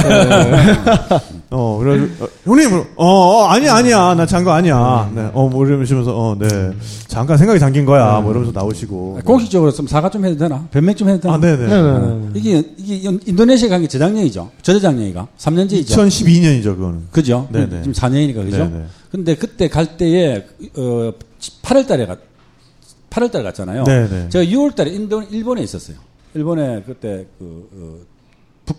어, 그래 어, 형님, 어, 어, 아니 야, 아니야, 나 잔 거 아니야. 네, 어, 뭐 이러시면서, 어, 네, 잠깐 생각이 잠긴 거야. 뭐 이러면서 나오시고. 공식적으로 좀 사과 좀 해도 되나? 변명 좀 해도 되나? 아, 네네. 네네. 이게, 이게 인도네시아 간게 저작년이죠. 저작년이가. 3년째이죠. 2012년이죠, 그거는. 그죠? 네네. 지금 4년이니까, 그죠? 네네. 근데 그때 갈 때에, 어, 8월 달에 갔, 8월 달에 갔잖아요. 네네. 제가 6월 달에 인도, 일본에 있었어요. 일본에 그때 그, 어, 북,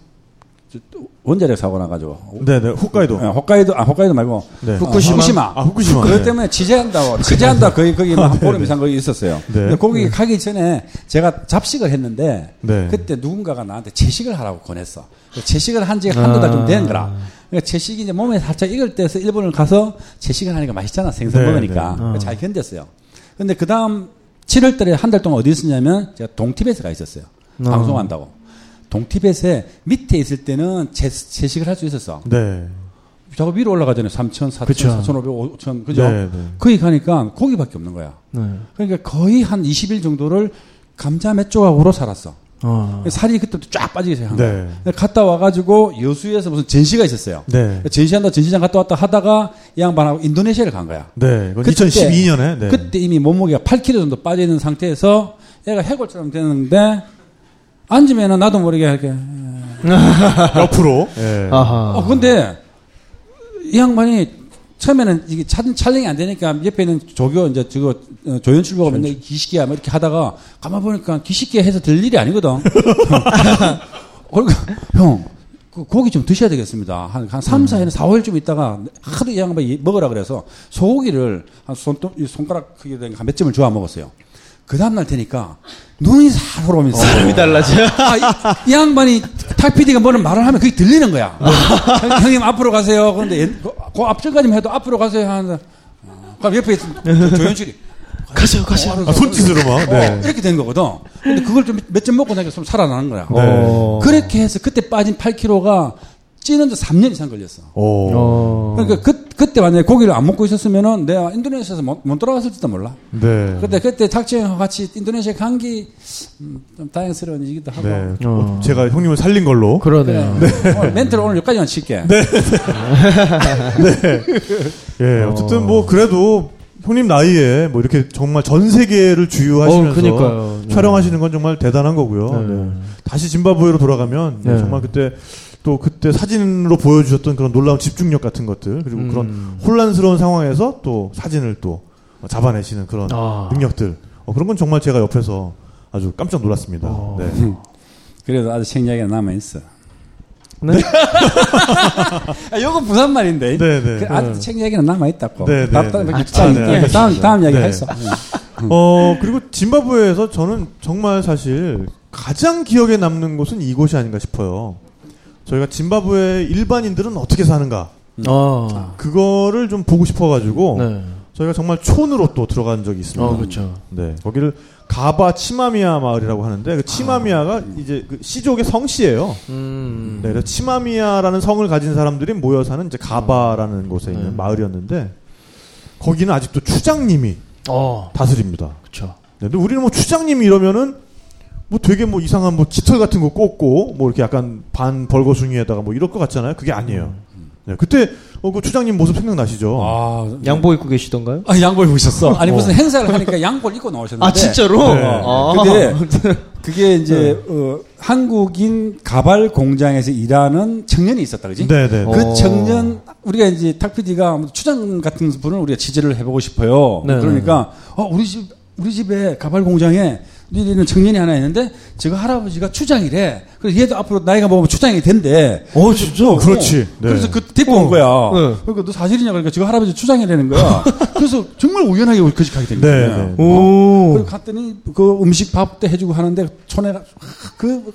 저, 원자력 사고 나가지고. 네네, 홋카이도. 어, 홋카이도, 아, 홋카이도 말고. 네. 후쿠시마. 후쿠시마. 아, 후쿠시마. 그것 네. 때문에 취재한다고, 취재한다 거의 거기 한 보름 네, 이상 거기 있었어요. 네. 근데 거기 가기 전에 제가 잡식을 했는데 네. 그때 누군가가 나한테 채식을 하라고 권했어. 그 채식을 한 지가 한두 달 좀 된 거라. 그러니까 채식이 이제 몸에 살짝 익을 때서 일본을 가서 채식을 하니까 맛있잖아. 생선 네, 먹으니까. 네. 그러니까 잘 견뎠어요. 근데 그 다음 7월 달에 한 달 동안 어디 있었냐면 제가 동티벳에 가 있었어요. 방송한다고. 동티벳에 밑에 있을 때는 채, 채식을 할 수 있었어. 네. 저거 위로 올라가잖아요. 3천, 4천, 그쵸. 4,500, 5천, 그죠? 네, 네. 거기 가니까 고기밖에 없는 거야. 네. 그러니까 거의 한 20일 정도를 감자 몇 조각으로 살았어. 어. 살이 그때부터 쫙 빠지기 시작한 네. 거야. 갔다 와가지고 여수에서 무슨 전시가 있었어요. 네. 전시한다 전시장 갔다 왔다 하다가 이 양반하고 인도네시아를 간 거야. 네. 그때- 2012년에. 네. 그때 이미 몸무게가 8kg 정도 빠져 있는 상태에서 애가 해골처럼 되는데 앉으면은 나도 모르게 이렇게 [LAUGHS] 옆으로. 예. 아하. 어, 근데 이 양반이 처음에는 이게 촬- 촬영이 안 되니까 옆에 있는 조교 이제 저거 어, 조연출보가 맨날 기식이야 뭐 이렇게 하다가 가만 보니까 기식게 해서 들 일이 아니거든. [LAUGHS] 그러니까 형. 그 고기 좀 드셔야 되겠습니다. 한, 한 3, 4일, 4일쯤 있다가 하도 이 양반이 먹으라 그래서 소고기를 한 손, 손가락 크기 된한몇 점을 주워 먹었어요. 그 다음날 되니까 눈이 사로 오면서. 사람이 달라져. 아, 이, 이 양반이 탁 PD가 뭐는 말을 하면 그게 들리는 거야. 형, 형님 앞으로 가세요. 그런데 옛- 그, 그 앞전까지만 해도 앞으로 가세요 하는데 어, 그럼 옆에 있는 조- 조연출이 [LAUGHS] 가세요, 가세요. 아, 손짓으로 막. 네. 어, 이렇게 된 거거든. 근데 그걸 좀 몇 점 먹고 나니까 좀 살아나는 거야. 어. 그렇게 해서 그때 빠진 8kg가 찌는데 3년 이상 걸렸어. 오. 어. 그러니까 그, 그때 만약에 고기를 안 먹고 있었으면은 내가 인도네시아에서 못, 못 돌아갔을지도 몰라. 네. 근데 그때 작정과 같이 인도네시아 간게 음, 좀 다행스러운 일이기도 하고. 네. 어. 제가 형님을 살린 걸로. 그러네요. 오늘 멘트를 오늘 여기까지만 칠게. 예. 어쨌든 뭐 그래도 형님 나이에 뭐 이렇게 정말 전 세계를 주유하시면서 어, 그니까요. 네. 촬영하시는 건 정말 대단한 거고요. 네. 네. 다시 짐바브웨로 돌아가면 네, 네. 정말 그때 또 그때 사진으로 보여주셨던 그런 놀라운 집중력 같은 것들 그리고 음. 그런 혼란스러운 상황에서 또 사진을 또 잡아내시는 그런 아. 능력들 어, 그런 건 정말 제가 옆에서 아주 깜짝 놀랐습니다. 어. 네. [LAUGHS] 그래도 아직 생략이 남아 있어. 네? [LAUGHS] 아, 요거 부산 말인데. 네, 네. 그 아직 책 얘기는 남아있다고. 네, 네, 답답, 네. 뭐 아, 입장, 네. 다음, 다음 이야기 네. 했어. 어, 그리고 짐바브웨에서 저는 정말 사실 가장 기억에 남는 곳은 이곳이 아닌가 싶어요. 저희가 짐바브웨 일반인들은 어떻게 사는가. 어. 그거를 좀 보고 싶어가지고 네. 저희가 정말 촌으로 또 들어간 적이 있습니다. 어, 그렇죠. 네, 거기를 가바 치마미야 마을이라고 하는데 그 치마미야가 이제 그 시족의 성씨예요. 음. 네, 그래서 치마미야라는 성을 가진 사람들이 모여 사는 이제 가바라는 곳에 있는 네. 마을이었는데 거기는 아직도 추장님이 어. 다스립니다. 그렇죠. 네, 근데 우리는 뭐 추장님이 이러면은 뭐 되게 뭐 이상한 뭐 깃털 같은 거 꽂고 뭐 이렇게 약간 반 벌거숭이에다가 뭐 이럴 것 같잖아요. 그게 아니에요. 네, 그때 어, 그 추장님 모습 생각나시죠? 아, 양복 입고 계시던가요? 아, 양복 입으셨어. [LAUGHS] 아니, 무슨 행사를 하니까 양복을 입고 나오셨는데. 아, 진짜로? 네. 아. 근데 그게 이제, 어, 한국인 가발 공장에서 일하는 청년이 있었다, 그지? 네, 네. 그 어. 청년 우리가 이제 탁PD가 추장 같은 분을 우리가 취재를 해보고 싶어요. 네, 그러니까 어 우리 집 우리 집에 가발 공장에 우리는 청년이 하나 있는데 저거 할아버지가 추장이래. 그래서 얘도 앞으로 나이가 먹으면 추장이 된대. 어, 진짜? 그렇지. 네. 그래서 그 데리고 온 거야. 네. 그러니까 너 사실이냐 그러니까 지금 할아버지 추장이라는 거야. [LAUGHS] 그래서 정말 우연하게 우리 가게 된 네, 거야. 네. 오. 그래서 갔더니 그 음식 밥도 해주고 하는데 촌에가 그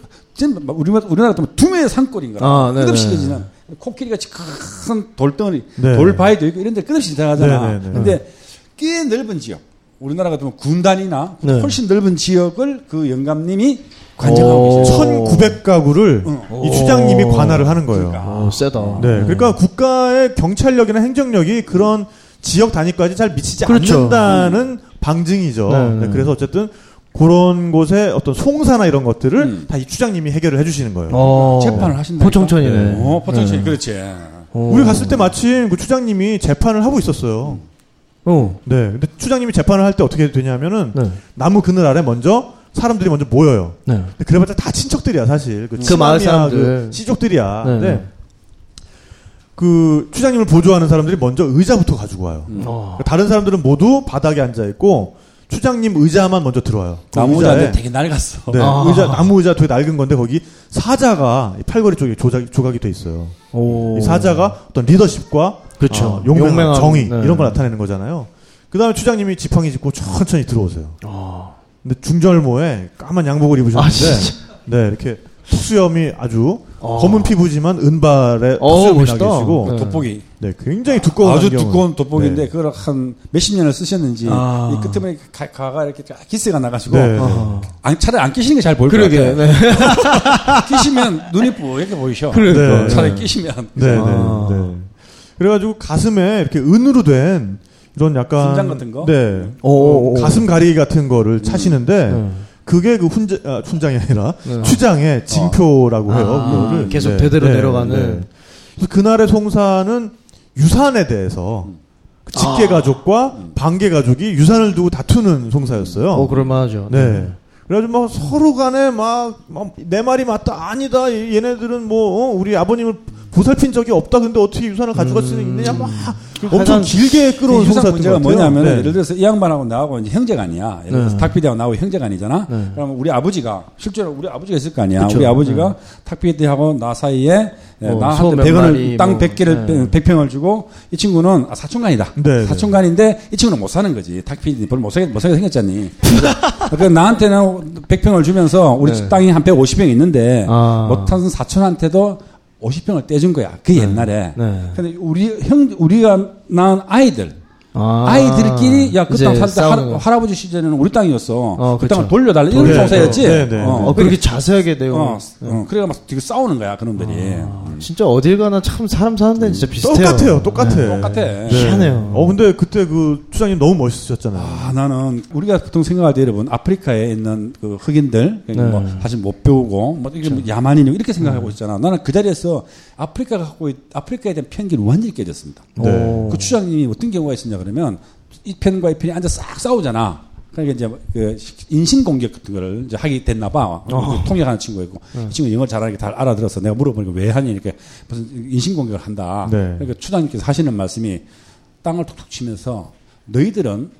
우리나라 우리나라 같으면 두뇌의 산골인 거야. 아, 네네. 끝없이 지는 코끼리 같이 큰 돌덩어리, 네. 돌바위도 있고 이런 데 끝없이 지나가잖아. 네네네. 근데 꽤 넓은 지역. 우리나라 같으면 군단이나 네. 훨씬 넓은 지역을 그 영감님이 관장하고 오. 계세요. 1900가구를 응. 이 추장님이 오. 관할을 하는 거예요. 그러니까. 어, 세다. 네. 그러니까 국가의 경찰력이나 행정력이 그런 지역 단위까지 잘 미치지 그렇죠. 않는다는 방증이죠. 네, 네, 네. 그래서 어쨌든 그런 곳에 어떤 송사나 이런 것들을 음. 다이 추장님이 해결을 해주시는 거예요. 어. 재판을 하신다. 포청천이네. 어, 포청천. 네. 그렇지. 어. 우리 갔을 때 마침 그 추장님이 재판을 하고 있었어요. 어. 네. 근데 추장님이 재판을 할 때 어떻게 되냐면은 네. 나무 그늘 아래 먼저 사람들이 먼저 모여요. 네. 근데 그래봤자 다 친척들이야 사실. 그, 그 마을 친남이야, 사람들. 그 시족들이야. 네. 근데 그 추장님을 보조하는 사람들이 먼저 의자부터 가지고 와요. 어. 다른 사람들은 모두 바닥에 앉아 있고 추장님 의자만 먼저 들어와요. 그 나무 의자에 되게 낡았어. 네, 아. 의자 나무 의자 되게 낡은 건데 거기 사자가 이 팔걸이 쪽에 조작, 조각이 돼 있어요. 오. 이 사자가 어떤 리더십과 그렇죠. 어, 용맹, 용맹함, 정의 네. 이런 걸 나타내는 거잖아요. 그다음에 추장님이 지팡이 짚고 천천히 들어오세요. 아. 근데 중절모에 까만 양복을 아, 입으셨는데 진짜. 네 이렇게 턱수염이 아주 어. 검은 피부지만 은발에 어, 턱수염이 나. 계시고 네. 돋보기. 네 굉장히 두꺼운 아주 안경을. 두꺼운 돋보기인데 네. 그걸 한 몇십 년을 쓰셨는지 아. 이 끝에 가, 가가 이렇게 기스가 나가지고 네, 네. 아. 안, 차라리 안 끼시는 게 잘 보일 것 그러게. 같아요. 네. [LAUGHS] 끼시면 눈이 뿌옇게 보이셔. 그러니까. 네. 차라리 끼시면 네, 네, 아. 네. 그래가지고 가슴에 이렇게 은으로 된 이런 약간 훈장 같은 거? 네. 오, 오, 오. 가슴 가리 같은 거를 차시는데 네. 그게 그 훈장 아, 훈장이 아니라 네. 추장의 징표라고 해요. 아, 그거를 계속 대대로 내려가는. 그래서 그날의 송사는 유산에 대해서 그 직계 아. 가족과 반계 가족이 유산을 두고 다투는 송사였어요. 어, 그럴만하죠. 네. 그래가지고 막 서로 간에 막 내 말이 맞다 아니다 얘- 얘네들은 뭐 어, 우리 아버님을 보살핀 적이 없다 근데 어떻게 유산을 가져갈 수는 있느냐 막 엄청 길게 끌어온 유산 송사였던 문제가. 뭐냐면 네. 예를 들어서 이 양반하고 나하고 이제 형제간이야. 예를 들어서 네. 탁피디하고 나하고 형제간이잖아. 네. 그러면 우리 아버지가 실제로 우리 아버지가 있을 거 아니야. 그쵸. 우리 아버지가 탁피디하고 나 사이에 예, 뭐, 나한테 소몇 100원을 마리 땅 뭐, 100개를 네. 100평을 주고 이 친구는 아, 사촌간이다. 네, 네. 사촌간인데 이 친구는 못 사는 거지. 탁피디 별로 못 사게 못 사게 생겼잖니. 그러니까 나한테는 100평을 주면서 우리 네. 집 땅이 한 150평 있는데 아. 못한 사촌한테도 50평을 떼준 거야. 그 옛날에. 네. 근데 우리 형 우리가 낳은 아이들 아. 아이들끼리 야 그 땅살때 싸우는 거. 할아버지 시절에는 우리 땅이었어. 어, 그 그쵸. 땅을 돌려달라 이런 네, 정사였지. 네, 네, 어, 어, 그렇게 자세하게 내용. 어, 어, 그래가 막 되게 싸우는 거야 그놈들이. 음. 진짜 어딜 가나 참 사람 사는 데는 진짜 비슷해요. 똑같아요, 똑같아. 똑같아. 희한해요. 어 근데 그때 그 추장님 너무 멋있으셨잖아요. 아, 나는 우리가 보통 생각할 때 여러분 아프리카에 있는 그 흑인들 그러니까 네. 뭐 사실 못 배우고 뭐 이게 뭐 야만인 이렇게 생각하고 있잖아. 나는 그 자리에서 아프리카가 갖고 있- 아프리카에 대한 편견이 완전히 깨졌습니다. 네. 오. 그 추장님이 어떤 경우가 있었냐 그러면 이 편과 이 편이 앉아 싹 싸우잖아. 그러니까 이제 그 인신 공격 같은 거를 이제 하게 됐나 봐. 어. 그 통역하는 친구였고 이 친구 영어 게다 알아들어서 내가 물어보니까 왜 하니 이렇게 무슨 인신 공격을 한다. 네. 그러니까 추장님께서 하시는 말씀이 땅을 툭툭 치면서 너희들은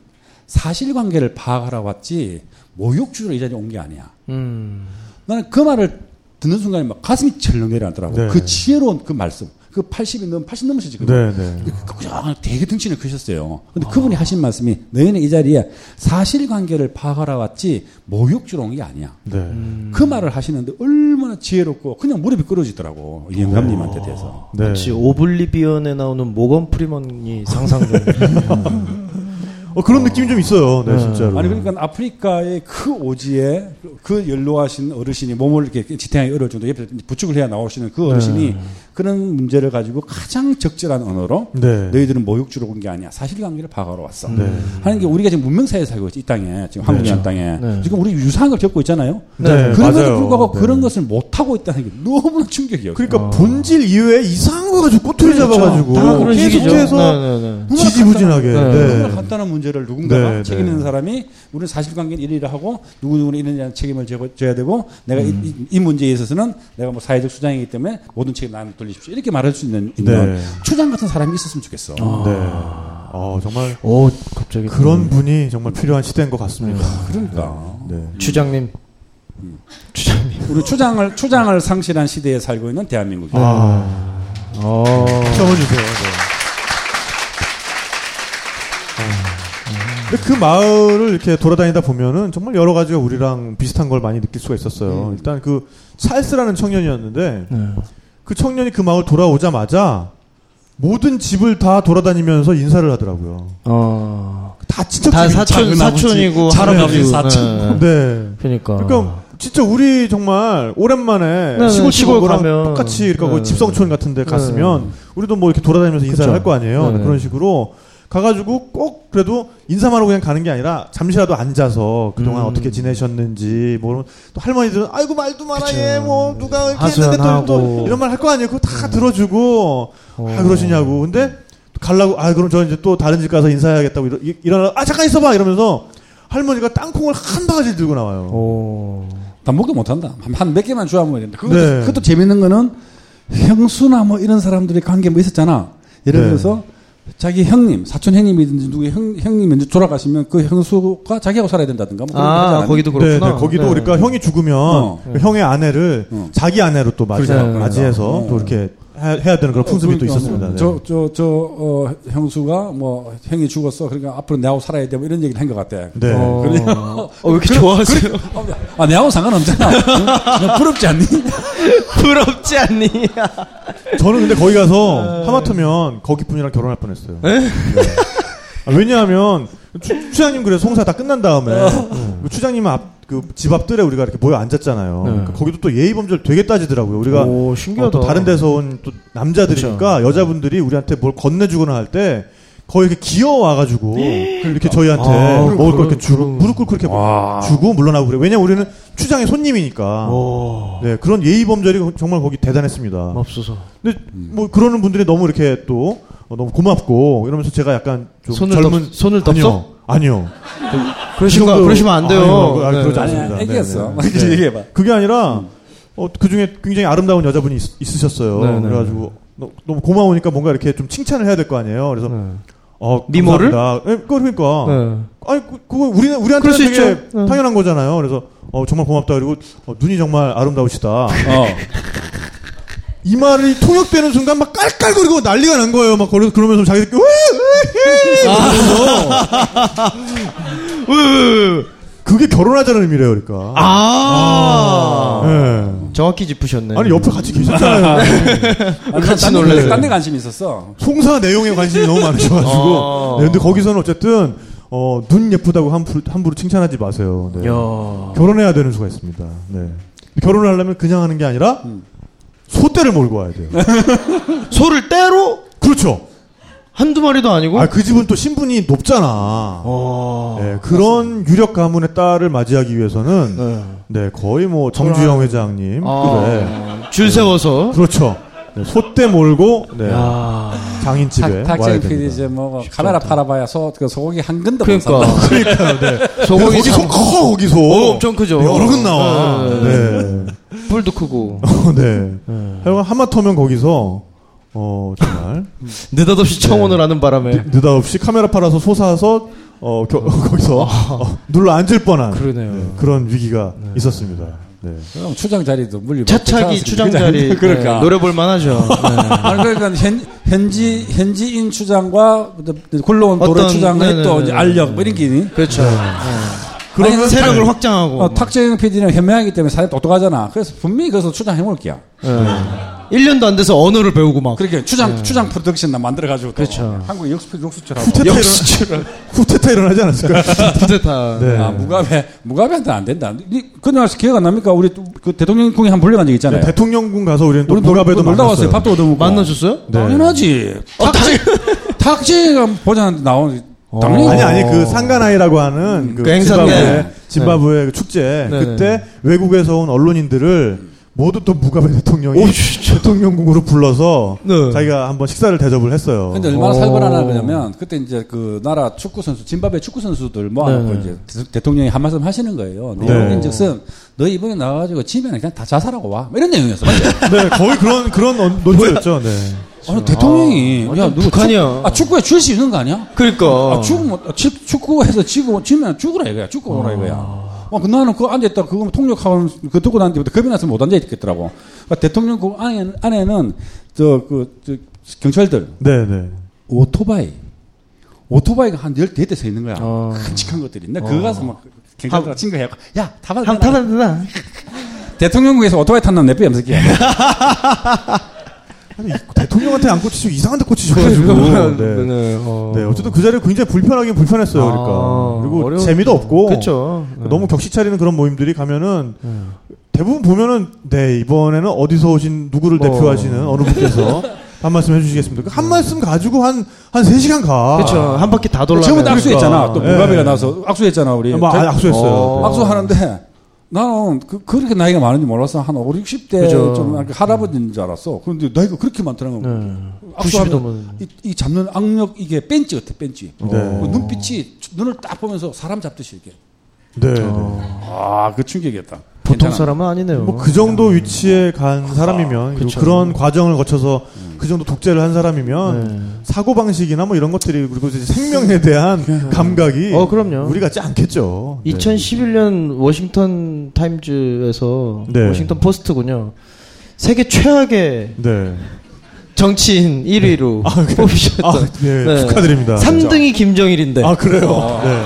사실관계를 파악하러 왔지 모욕주로 이 자리에 온 게 아니야. 음. 나는 그 말을 듣는 순간에 막 가슴이 철렁 내려앉더라고. 네. 그 지혜로운 그 말씀. 그 80이 넘, 80 넘으시지. 그거. 네, 네. 그냥 되게 등치는 크셨어요. 근데 그분이 하신 말씀이 너희는 이 자리에 사실관계를 파악하러 왔지 모욕주로 온게 아니야. 네. 그 말을 하시는데 얼마나 지혜롭고 그냥 무릎이 꿇어지더라고. 이 영감님한테 대해서. 네. 마치 Oblivion에 나오는 모건 프리먼이 상상되는. 어 그런 느낌이 좀 있어요. 네, 네. 진짜로. 아니 그러니까 아프리카의 그 오지에 그 연로하신 어르신이 몸을 이렇게 지탱하기 어려울 정도 옆에 부축을 해야 나오시는 그 어르신이 네. 그런 문제를 가지고 가장 적절한 언어로 네. 너희들은 모욕 주러 온 게 아니야 사실관계를 파악하러 왔어 네. 하는 게 우리가 지금 문명사회에 살고 있지 이 땅에 지금 한국이라는 땅에 네. 지금 우리 유사한 걸 겪고 있잖아요 네, 그럼에도. 불구하고 네. 그런 것을 못 하고 있다는 게 너무나 충격이에요 그러니까 본질 이외에 이상한 거 가지고 꼬투리 그렇죠. 잡아가지고. 계속해서 네, 네, 네. 지지부진하게. 네. 네. 간단한 문제를 문제를 누군가가 네, 책임 있는 네. 사람이 우리는 사실관계는 이리를 하고 누구누구는 이런 이런 책임을 져- 져야 되고 내가 이- 이, 이 문제에 있어서는 내가 뭐 사회적 수장이기 때문에 모든 책임 나한테 돌리십시오 이렇게 말할 수 있는, 있는 네. 추장 같은 사람이 있었으면 좋겠어. 네. 어, 정말 오 갑자기 그런 분이 정말 필요한 시대인 것 같습니다. 그러니까 네. 추장님 추장님 우리 추장을 추장을 상실한 시대에 살고 있는 대한민국이다. 아, 어 적어주세요. 네. 근데 그 마을을 이렇게 돌아다니다 보면은 정말 여러 가지가 우리랑 비슷한 걸 많이 느낄 수가 있었어요. 일단 그 찰스라는 청년이었는데 네. 그 청년이 그 마을 돌아오자마자 모든 집을 다 돌아다니면서 인사를 하더라고요. 어. 다 친척 다 집이 사촌 사촌이고 작은 할아버지고 아버지 사촌. 네. 네. 그러니까 그러니까 진짜 우리 정말 오랜만에 네, 시골 시골 시골 가면, 똑같이 그러니까 그 네. 집성촌 같은데 네. 갔으면 우리도 뭐 이렇게 돌아다니면서 인사를. 할 거 아니에요. 네. 그런 식으로 가가지고 꼭 그래도 인사만 하고 그냥 가는 게 아니라 잠시라도 앉아서 그동안 음. 어떻게 지내셨는지 뭐 또 할머니들은 아이고 말도 마라 그쵸. 얘뭐 누가 이렇게 했는데 또. 또 이런 말 할 거 아니에요. 그거 다 들어주고 어. 아 그러시냐고 근데 갈라고 아 그럼 저 이제 또 다른 집 가서 인사해야겠다고 이러, 이- 일어나 아 잠깐 있어봐 이러면서 할머니가 땅콩을 한 바가지 들고 나와요. 오. 단목도 못한다. 한 몇 개만 주하면 되는데 그것도, 네. 그것도 재밌는 거는 형수나 뭐 이런 사람들의 관계 뭐 있었잖아. 예를 네. 들어서 자기 형님, 사촌 형님이든지 누구 형, 형님이 이제 돌아가시면 그 형수가 자기하고 살아야 된다든가 뭐 그런 거아 않았니? 거기도 네, 그렇구나. 네, 거기도 네. 그러니까 형이 죽으면 어. 그 형의 아내를 어. 자기 아내로 또 맞이, 그렇죠. 맞이해서 어. 또 이렇게 해, 해야 되는 그런 풍습이 또 그러니까 있었습니다. 네. 저, 저, 저, 어, 형수가 뭐, 형이 죽었어. 그러니까 앞으로 내하고 살아야 돼. 뭐 이런 얘기를 한 것 같아. 네. 어. 그래요? 어, 왜 이렇게 좋아하세요? 아, 내하고 상관없잖아. 응? 너 부럽지 않니? [LAUGHS] 부럽지 않니? [LAUGHS] 저는 근데 거기 가서 하마터면 거기 분이랑 결혼할 뻔 했어요. 네. 아, 왜냐하면 추, 추장님 그래 송사 다 끝난 다음에 그 추장님 앞 그집앞 뜰에 우리가 이렇게 모여 앉았잖아요. 네. 그러니까 거기도 또 예의 범절 되게 따지더라고요. 우리가 오 어, 신기하다. 또 다른 데서 온 또 남자들이니까 여자분들이 우리한테 뭘 건네주거나 할 때 거의 이렇게 기어와가지고 이렇게 저희한테 아, 먹을 걸 이렇게 주고 그런- 무릎 꿇고 이렇게 와. 주고 물러나고 그래. 왜냐면 우리는 추장의 손님이니까. 오. 네 그런 예의 범절이 정말 거기 대단했습니다. 맙소사. 근데 뭐 그러는 분들이 너무 이렇게 또 어, 너무 고맙고 이러면서 제가 약간 좀 손을 젊은 덥- 손을 덥석? 아니요. 그러시면 그 그러시면 안 돼요. 아니요, 아, 네. 그러지 않습니다. 애기였어. 네, 네. 그렇게 얘기해봐. 그게 아니라 어, 그 중에 굉장히 아름다운 여자분이 있, 으셨어요 네, 네. 그래가지고 너, 무 고마우니까 뭔가 이렇게 좀 칭찬을 해야 될 거 아니에요. 그래서 네. 어 미모를? 예, 그러니까 네. 아니 그, 그거 우리 우리한테 그럴 수 되게 있죠. 네. 당연한 거잖아요. 그래서 어, 정말 고맙다 그리고 어, 눈이 정말 아름다우시다. [LAUGHS] 어. 이 말이 통역되는 순간 막 깔깔거리고 난리가 난 거예요. 막 그러- 그러면서 자기들끼리 으으으 이러면서 그게 결혼하자는 의미래요, 그러니까. 아. 예. 정확히 짚으셨네. 아니 옆에 같이 계셨잖아요. [LAUGHS] 같이 놀래요. 딴데 관심이 있었어. 송사 내용에 관심이 너무 많으셔가지고. 아. 네, 근데 거기서는 어쨌든 어, 눈 예쁘다고 함부로, 함부로 칭찬하지 마세요. 네. 야. 결혼해야 되는 수가 있습니다. 네. 결혼을 하려면 그냥 하는 게 아니라 소떼를 몰고 와야 돼요. [LAUGHS] 소를 때로 그렇죠. 한두 마리도 아니고. 아, 그 집은 또 신분이 높잖아. 어. 네, 그런 유력 가문의 딸을 맞이하기 위해서는 네. 네, 거의 뭐 정주영 회장님 아. 그래. 줄 세워서. 그렇죠. 네, 소떼 몰고 네, 야. 장인집에 탁, 와야 됩니다. 이제 뭐 카메라 팔아봐야 소, 그 소고기 한 근도 못 그러니까. 산다. [LAUGHS] 그러니까요. 네. 소고기 거기 소 커, 거기 소. 어, 엄청 크죠. 여러 근 나와. 네. 네. 뿔도 크고. [LAUGHS] 네. 하여간 하마터면 거기서 어 정말 [LAUGHS] 느닷없이 청혼을 하는 바람에. 느- 느닷없이 카메라 팔아서 솟아서 어 겨- [LAUGHS] 거기서 어, 눌러 앉을 뻔한 그러네요. 네, 그런 위기가 있었습니다. 네. 그럼 추장 자리도 물리 차차기 추장 자리. 그러니까. 네, 노래 볼 만하죠. 네. 아니 그러니까 현, 현지 현지인 추장과 굴러온 도로 어떤- 추장의 또 알력 뭐 이런 게 그렇죠. 아니, 세력을 당- 확장하고. 어, 탁재영 PD는 현명하기 때문에 사회 똑똑하잖아. 그래서 분명히 거기서 추장 해볼게야. 네. 1년도 안 돼서 언어를 배우고 막. 그렇게 추장 추장 프로덕션 나 만들어가지고 또 그렇죠. 한국 역수 역수처럼. 후테타 역시 일어나, 후테타 일어나지 않았을까요? 부대타. [LAUGHS] 네. 아 무가베 무가베한테 안 된다. 이- 그날 기억 안 납니까? 우리 또그 대통령궁에 한번 불려간 적 있잖아요. 네, 대통령궁 가서 우리는 또 우리 놀- 무가베도 놀다 왔어요. 밥도 얻어먹고. 만나줬어요? 네. 당연하지. 탁재 탁재가 보자는데 나온 당연히 아니 아니 그 상가나이라고 하는 그 그 행사인데. 짐바브웨 네. 그 축제 네, 그때 네. 외국에서 온 언론인들을 모두 또 무가베 대통령이 대통령궁으로 불러서 네. 자기가 한번 식사를 대접을 했어요. 근데 얼마나 어. 살벌하나 그러면 그때 이제 그 나라 축구 선수 짐바브웨 축구 선수들 모아놓고 네. 이제 대- 대통령이 한 말씀 하시는 거예요. 네. 내용인즉슨 너 이번에 나와가지고 집에는 그냥 다 자살하고 와. 뭐 이런 내용이었어. 맞죠? [LAUGHS] 네, 거의 그런 그런 언- 논조였죠. 네. 아니, 대통령이 아, 야 누구 북한이야. 축, 아 축구에 줄 수 있는 거 아니야? 그러니까. 아, 죽으면 축- 축구에서 지고 지면 죽으라 이거야. 죽고 오라 이거야. 어, 그 나는 그 앉아있다 그거 통역하고 그 듣고 난 뒤부터 겁이 나서 못 앉아있겠더라고. 그러니까 대통령 그 안에, 안에는 저, 그, 저, 경찰들 네, 네. 오토바이. 오토바이가 한 14대 서 있는 거야. 어. 끔찍한 것들이. 나 그거 가서 막 경찰들 친구해갖고, 야, 타봐. 한 타는구나. [LAUGHS] 대통령국에서 오토바이 탔는 내빼 염색이야. 아니, 대통령한테 안 꽂히시고 이상한 데 꽂히셔가지고. 네. 네. 어. 네, 어쨌든 그 자리가 굉장히 불편하긴 불편했어요. 아, 그러니까. 그리고 어려운- 재미도 없고. 그쵸. 네. 너무 격식 차리는 그런 모임들이 가면은 대부분 보면은 네, 이번에는 어디서 오신 누구를 뭐. 대표하시는 어느 분께서 [LAUGHS] 한 말씀 해주시겠습니까? 그한 말씀 가지고 한, 한 3시간 가. 그렇죠. 한 바퀴 다 돌라. 처음에 악수했잖아. 또 예. 무가베가 나서 악수했잖아, 우리. 뭐, 아, 악수했어요. 어. 네. 악수하는데 나는 그, 그렇게 나이가 많은지 몰랐어. 한 5, 60대 그죠. 좀 할아버지인 줄 알았어. 그런데 나이가 그렇게 많더라고. 네. 악수하면 90이 넘은. 이, 이 잡는 악력 이게 벤치 같아, 벤치. 네. 그 눈빛이 눈을 딱 보면서 사람 잡듯이 이렇게. 네. 네. 아, 그 충격이었다. 보통. 사람은 아니네요. 뭐 그 정도 위치에 간 사람이면 그리고 그쵸. 그런 과정을 거쳐서 그 정도 독재를 한 사람이면 네. 사고 방식이나 뭐 이런 것들이 그리고 이제 생명에 대한 [LAUGHS] 감각이 어, 그럼요. 우리 같지 않겠죠. 네. 2011년 워싱턴 타임즈에서 네. 워싱턴 포스트군요. 세계 최악의 네. 정치인 1위로 뽑히셨던. 아, 네, 축하드립니다. 3등이 김정일인데 아 그래요. 네.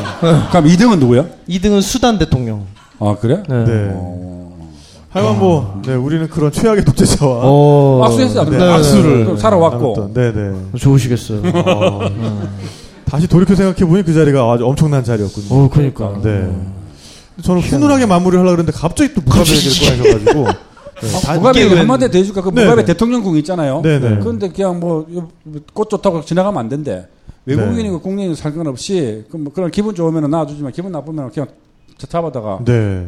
그럼 2등은 누구야? 2등은 수단 대통령. 아, 그래? 네. 네. 하여간 뭐, 네, 우리는 그런 최악의 독재자와 어. 악수했어요. 네, 그럼. 악수를 그럼 살아왔고. 나눴던, 네, 네. 좋으시겠어요. 다시 돌이켜 생각해 보니 그 자리가 아주 엄청난 자리였군요. 어, 그러니까. 네. 저는 훈훈하게 마무리를 하려고 그랬는데 갑자기 또 무가베 얘기를 꺼내셔가지고. 네, 다- 무가베 한마디 더 해줄까? 그 네, 무가베 네. 대통령궁 있잖아요. 네, 네. 그런데 그냥 뭐, 꽃 좋다고 지나가면 안 된대. 외국인이고 국내인이 살건 없이, 그 뭐, 그런 기분 좋으면 놔주지만 기분 나쁘면 그냥 잡아다가 네.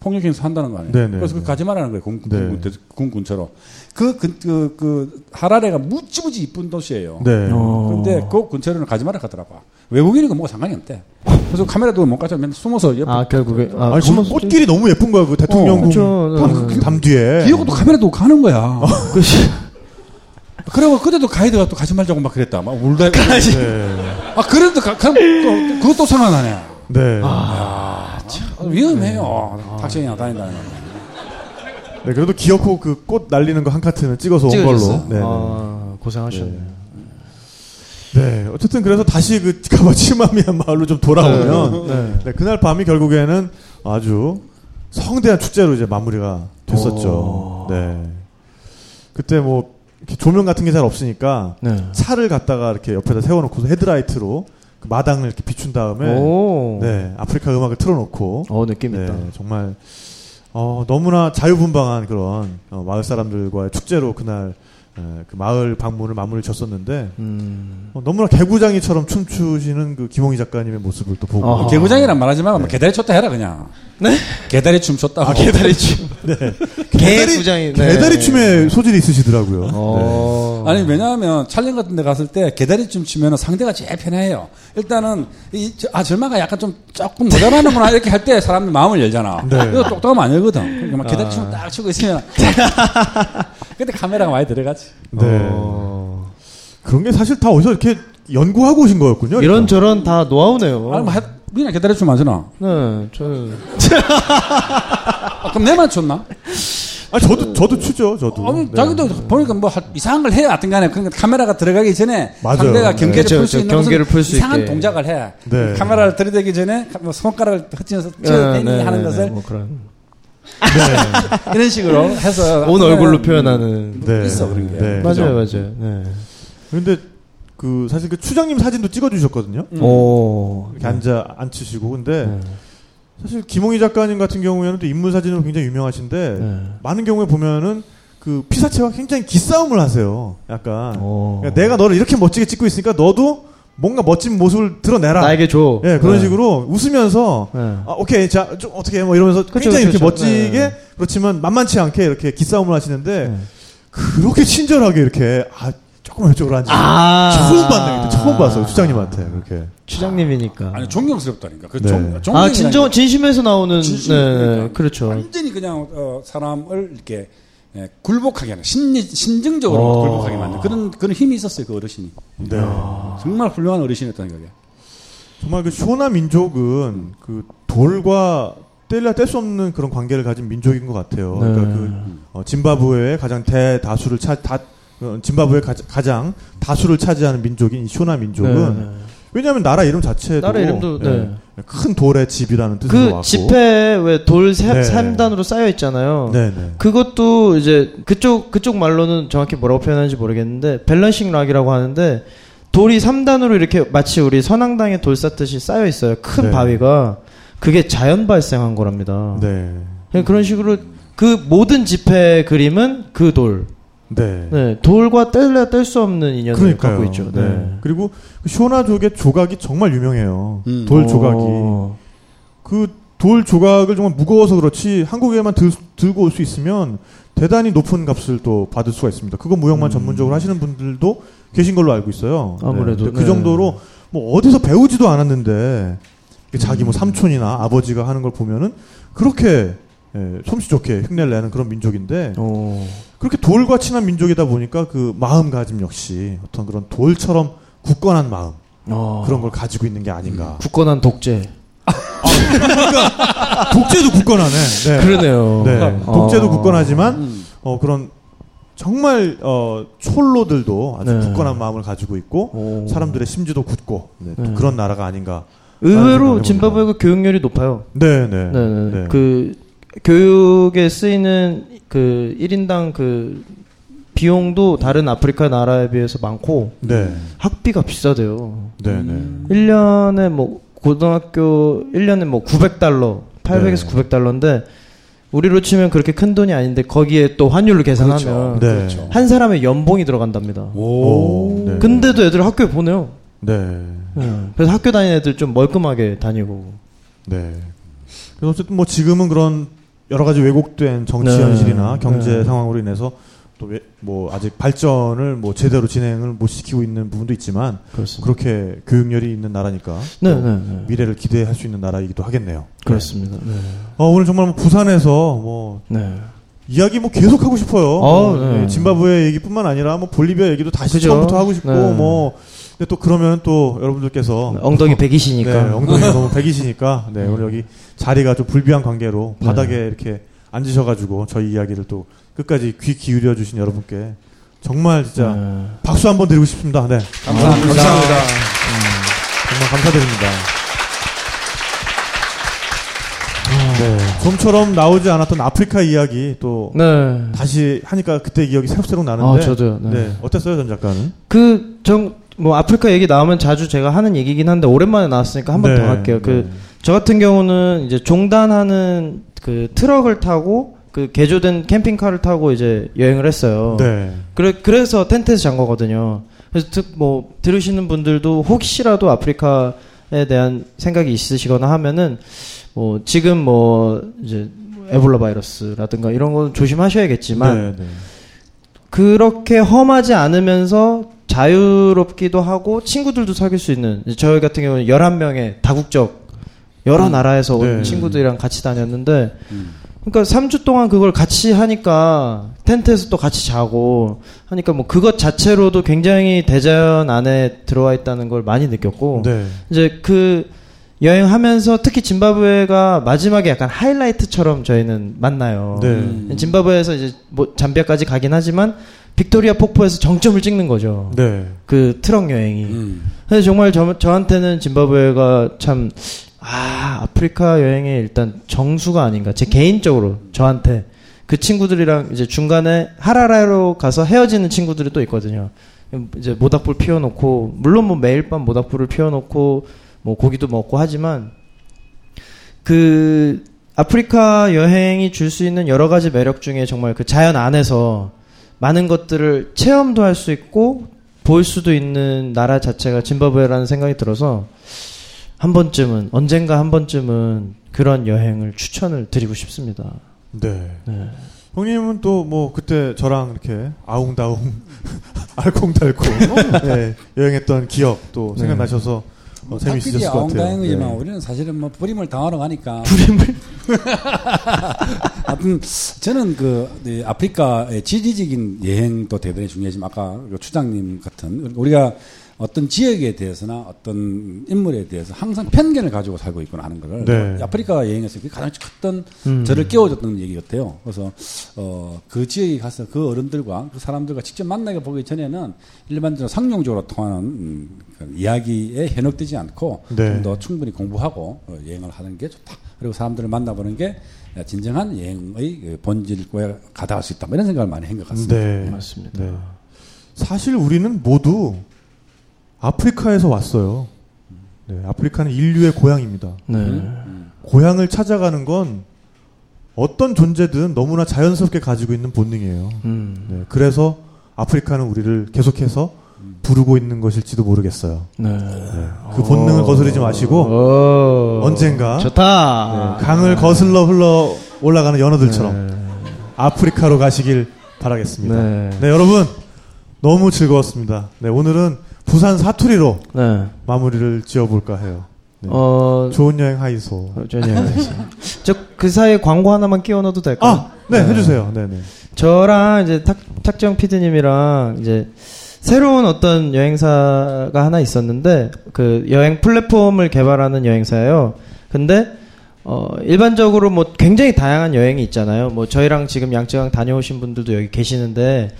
폭력행사 한다는 거 아니에요. 네, 네, 그래서 그 네. 가지 말라는 거예요. 군, 네. 군, 군, 군, 군처럼. 그, 그, 그, 그, 하라레가 무지무지 이쁜 도시예요. 네. 어. 근데 그 근처로는 가지 말라 하더라고. 외국인이고 뭐가 상관이 없대. 그래서 카메라도 못 가져 맨날 숨어서 옆에 아, 결국에. 아, 아니, 지금 꽃길이 너무 예쁜 거야, 그 대통령궁 어. 담, 네. 담 뒤에. 기어고도 카메라 두고 가는 거야. 그치. 그리고 [LAUGHS] 그때도 가이드가 또 가지 말자고 막 그랬다. 막 울다. 네. 아, 그래도 가, 가, 또, 그것도 생각나네. 네. 아, 위험해요. 탁생이나 다닌다는 거. 네, 그래도 기어코 그 꽃 날리는 거 한 카트는 찍어서 온? 걸로. 네. 아, 고생하셨네. 네. 어쨌든 그래서 다시 그 [LAUGHS] 가마 치마미한 마을로 좀 돌아오면 네. 네, 그날 밤이 결국에는 아주 성대한 축제로 이제 마무리가 됐었죠. 네. 그때 뭐 이렇게 조명 같은 게 잘 없으니까 네. 차를 갖다가 이렇게 옆에다 세워놓고서 헤드라이트로 그 마당을 이렇게 비춘 다음에 오. 네 아프리카 음악을 틀어놓고 어, 느낌 네, 있다. 정말 어, 너무나 자유분방한 그런 어, 마을 사람들과의 축제로 그날 에, 그 마을 방문을 마무리 졌었는데 음. 어, 너무나 개구장이처럼 춤추시는 그 김홍희 작가님의 모습을 또 보고 아하. 개구장이란 말하지만 뭐 개다리 쳤다 해라 그냥. 네? 개다리 춤 췄다. 아, 개다리 춤. 네. 개구장이, 네. 개다리 춤에 소질이 있으시더라고요. 어. 아니 왜냐하면 촬영 같은 데 갔을 때 개다리 춤 추면 상대가 제일 편해요. 일단은 이, 저- 아 절마가 약간 좀 조금 모자라는구나 이렇게 할 때 사람들 마음을 열잖아. 네. 이거 똑똑하면 안 열거든. 그러니까 막 개다리 춤딱 추고 있으면 [LAUGHS] 그때 카메라가 많이 들어가지. 네. 어. 그런 게 사실 다 어디서 이렇게 연구하고 오신 거였군요. 이런 저런 다 노하우네요. 아니 뭐 해- 그냥 춤안 추나? 네, 저는 [LAUGHS] 아, 그럼 내만 췄나? 아, 저도 저도 추죠. 저도. 아니, 네. 자기도 보니까 뭐 하- 이상한 걸 해야 하여튼 간에 그러니까 카메라가 들어가기 전에 맞아요. 상대가 네. 경계를 그쵸, 풀수 그쵸. 있는 경계를 풀 수 이상한 있게. 동작을 해. 네. 카메라를 들이대기 전에 뭐 손가락을 흩치면서 찌어대니 네, 하는 네, 것을 네, 뭐 그런 이런 식으로 해서 온 얼굴로 표현하는 네. 있어 그런 게. 네. 맞아요, 맞아요. 네. 근데 그 사실 그 추장님 사진도 찍어주셨거든요. 음. 오. 이렇게 앉아 앉히시고 근데 네. 사실 김홍희 작가님 같은 경우에는 또 인물 사진으로 굉장히 유명하신데 네. 많은 경우에 보면은 그 피사체와 굉장히 기싸움을 하세요. 약간 오. 그러니까 내가 너를 이렇게 멋지게 찍고 있으니까 너도 뭔가 멋진 모습을 드러내라. 나에게 줘. 예 그런 네. 식으로 웃으면서 네. 아 오케이 자 좀 어떻게 해? 뭐 이러면서 그쵸, 굉장히 그쵸, 이렇게 그쵸. 멋지게 네. 그렇지만 만만치 않게 이렇게 기싸움을 하시는데 네. 그렇게 친절하게 이렇게 아 조금 이쪽으로 앉으 아. 처음 봤네 처음 봤어요 추장님한테 그렇게 추장님이니까. 아니 존경스럽다니까. 그 네. 종, 아, 진정, 진심에서 나오는, 진심, 네, 그러니까 그렇죠. 완전히 그냥 어, 사람을 이렇게 예, 굴복하게 하는 심리 심증적으로 어. 굴복하게 만든 그런 그런 힘이 있었어요 그 어르신이 네. 정말 훌륭한 어르신이었다는 거예요. 정말 그 쇼나 민족은 그 돌과 뗄래야 뗄 수 없는 그런 관계를 가진 민족인 것 같아요. 네. 그러니까 그 어, 짐바브웨의 가장 대다수를 차, 다, 어, 짐바브웨 가, 가장 다수를 차지하는 민족인 이 쇼나 민족은 네. 왜냐하면 나라 이름 자체도 나라 이름도, 네. 예, 큰 돌의 집이라는 뜻으로 그 왔고 지폐 왜돌 네. 3단으로 쌓여 있잖아요. 네 네 그것도 이제 그쪽 그쪽 말로는 정확히 뭐라고 표현하는지 모르겠는데 밸런싱 락이라고 하는데 돌이 3단으로 이렇게 마치 우리 선앙당에 돌 쌓듯이 쌓여 있어요. 큰 네. 바위가 그게 자연 발생한 거랍니다. 네. 그런 식으로 그 모든 지폐 그림은 그 돌. 네. 네, 돌과 뗄래야 뗄 수 없는 인연을 그러니까요. 갖고 있죠. 네. 네. 그리고 그 쇼나족의 조각이 정말 유명해요. 음. 돌 조각이. 어. 그돌 조각을 정말 무거워서 그렇지 한국에만 들, 들고 올 수 있으면 대단히 높은 값을 또 받을 수가 있습니다. 그거 무역만 전문적으로 하시는 분들도 계신 걸로 알고 있어요. 음. 아무래도, 근데 그 네. 정도로 뭐 어디서 배우지도 않았는데 자기 뭐 삼촌이나 아버지가 하는 걸 보면은 그렇게 예, 솜씨 좋게 흉내를 내는 그런 민족인데 어. 그렇게 돌과 친한 민족이다 보니까 그 마음가짐 역시 어떤 그런 돌처럼 굳건한 마음 어. 그런 걸 가지고 있는 게 아닌가. 굳건한 독재. [LAUGHS] 독재도 굳건하네. 네. 그러네요. 네. 어. 독재도 굳건하지만 음. 어 그런 정말 어 촐로들도 아주 네. 굳건한 마음을 가지고 있고 오. 사람들의 심지도 굳고 네, 또 네. 그런 나라가 아닌가. 의외로 짐바브웨가 교육열이 높아요. 네, 네. 네, 네. 네. 그 교육에 쓰이는 그 1인당 그 비용도 다른 아프리카 나라에 비해서 많고 네. 학비가 비싸대요. 네, 네. 1년에 뭐 고등학교 1년에 뭐 900달러, 800에서 네. 900달러인데 우리로 치면 그렇게 큰 돈이 아닌데 거기에 또 환율로 계산하면 네. 그렇죠. 한 사람의 연봉이 들어간답니다. 오. 네. 근데도 애들 학교에 보내요. 네. 그래서 학교 다니는 애들 좀 멀끔하게 다니고. 네. 그래서 어쨌든 뭐 지금은 그런 여러 가지 왜곡된 정치 네. 현실이나 경제 네. 상황으로 인해서 또 뭐 아직 발전을 뭐 제대로 진행을 못 시키고 있는 부분도 있지만 그렇습니다. 그렇게 교육열이 있는 나라니까 네, 또 네, 네. 미래를 기대할 수 있는 나라이기도 하겠네요. 그렇습니다. 네. 어, 오늘 정말 뭐 부산에서 뭐 네. 이야기 뭐 계속 하고 싶어요. 어, 뭐, 짐바브웨 얘기뿐만 아니라 뭐 볼리비아 얘기도 다시 그죠. 처음부터 하고 싶고 네. 뭐 근데 또 그러면 또 여러분들께서 엉덩이 네, 100이시니까. 엉덩이 [LAUGHS] 너무 백이시니까 네, 오늘 여기 자리가 좀 불비한 관계로 네. 바닥에 이렇게 앉으셔가지고 저희 이야기를 또 끝까지 귀 기울여 주신 여러분께 정말 진짜 네. 박수 한번 드리고 싶습니다. 네. 감사합니다. 감사합니다. 정말 감사드립니다. 네. 좀처럼 나오지 않았던 아프리카 이야기 또 네. 다시 하니까 그때 기억이 새록새록 나는데. 아, 저도요. 네. 네. 어땠어요, 전 작가는? 그, 정, 뭐, 아프리카 얘기 나오면 자주 제가 하는 얘기긴 한데, 오랜만에 나왔으니까 한번 네, 더 할게요. 그, 네. 저 같은 경우는 이제 종단하는 그 트럭을 타고, 그 개조된 캠핑카를 타고 이제 여행을 했어요. 네. 그래, 그래서 텐트에서 잔 거거든요. 그래서 듣, 뭐, 들으시는 분들도 혹시라도 아프리카에 대한 생각이 있으시거나 하면은, 뭐, 지금 뭐, 이제, 에볼라 바이러스라든가 이런 건 조심하셔야겠지만, 네, 네. 그렇게 험하지 않으면서 자유롭기도 하고 친구들도 사귈 수 있는 저희 같은 경우는 11명의 다국적 여러 나라에서 온 네. 친구들이랑 같이 다녔는데 음. 그러니까 3주 동안 그걸 같이 하니까 텐트에서 또 같이 자고 하니까 뭐 그것 자체로도 굉장히 대자연 안에 들어와 있다는 걸 많이 느꼈고 네. 이제 그 여행하면서 특히 짐바브웨가 마지막에 약간 하이라이트처럼 저희는 만나요. 네. 음. 짐바브웨에서 이제 뭐 잠비아까지 가긴 하지만 빅토리아 폭포에서 정점을 찍는 거죠. 네. 그 트럭 여행이. 음. 근데 정말 저, 저한테는 짐바브웨가 참, 아, 아프리카 여행의 일단 정수가 아닌가. 제 개인적으로 저한테. 그 친구들이랑 이제 중간에 하라라로 가서 헤어지는 친구들이 또 있거든요. 이제 모닥불 피워놓고, 물론 뭐 매일 밤 모닥불을 피워놓고, 뭐 고기도 먹고 하지만, 그, 아프리카 여행이 줄 수 있는 여러 가지 매력 중에 정말 그 자연 안에서 많은 것들을 체험도 할 수 있고 볼 수도 있는 나라 자체가 짐바브웨라는 생각이 들어서 한 번쯤은 언젠가 한 번쯤은 그런 여행을 추천을 드리고 싶습니다. 네. 네. 형님은 또 뭐 그때 저랑 이렇게 아웅다웅 [LAUGHS] 알콩달콩 [LAUGHS] 네, 여행했던 기억 또 네. 생각나셔서 어, 재미있으셨을 것 같아요. 다행이지만 네. 우리는 사실은 뭐 불임을 당하러 가니까. 부림을 [LAUGHS] 하여튼 저는 그 네, 아프리카의 지리적인 여행도 대단히 중요하지만 아까 그 추장님 같은 우리가 어떤 지역에 대해서나 어떤 인물에 대해서 항상 편견을 가지고 살고 있구나 하는 거를 네. 아프리카 여행에서 가장 컸던 음. 저를 깨워줬던 얘기 같아요. 그래서 어, 그 지역에 가서 그 어른들과 그 사람들과 직접 만나게 보기 전에는 일반적으로 상용적으로 통하는 음, 그 이야기에 현혹되지 않고 네. 좀더 충분히 공부하고 어, 여행을 하는 게 좋다. 그리고 사람들을 만나보는 게 진정한 여행의 그 본질과 가다할 수 있다. 뭐 이런 생각을 많이 한 것 같습니다. 네. 맞습니다. 네. 사실 우리는 모두 아프리카에서 왔어요. 네, 아프리카는 인류의 고향입니다. 네. 고향을 찾아가는 건 어떤 존재든 너무나 자연스럽게 가지고 있는 본능이에요. 음. 네, 그래서 아프리카는 우리를 계속해서 부르고 있는 것일지도 모르겠어요. 네. 네, 그 본능을 거스르지 마시고 오. 언젠가 좋다. 네, 강을 거슬러 흘러 올라가는 연어들처럼 네. 아프리카로 가시길 바라겠습니다. 네. 네, 여러분 너무 즐거웠습니다. 네, 오늘은 부산 사투리로 네. 마무리를 지어볼까 해요. 네. 어, 좋은 여행 하이소. 전혀. 저그 사이에 광고 하나만 끼워 넣어도 될까요? 아, 네, 해주세요. 네, 네. 저랑 이제 탁, 탁정 PD님이랑 이제 새로운 어떤 여행사가 하나 있었는데 그 여행 플랫폼을 개발하는 여행사예요. 근데 어 일반적으로 뭐 굉장히 다양한 여행이 있잖아요. 뭐 저희랑 지금 양쯔강 다녀오신 분들도 여기 계시는데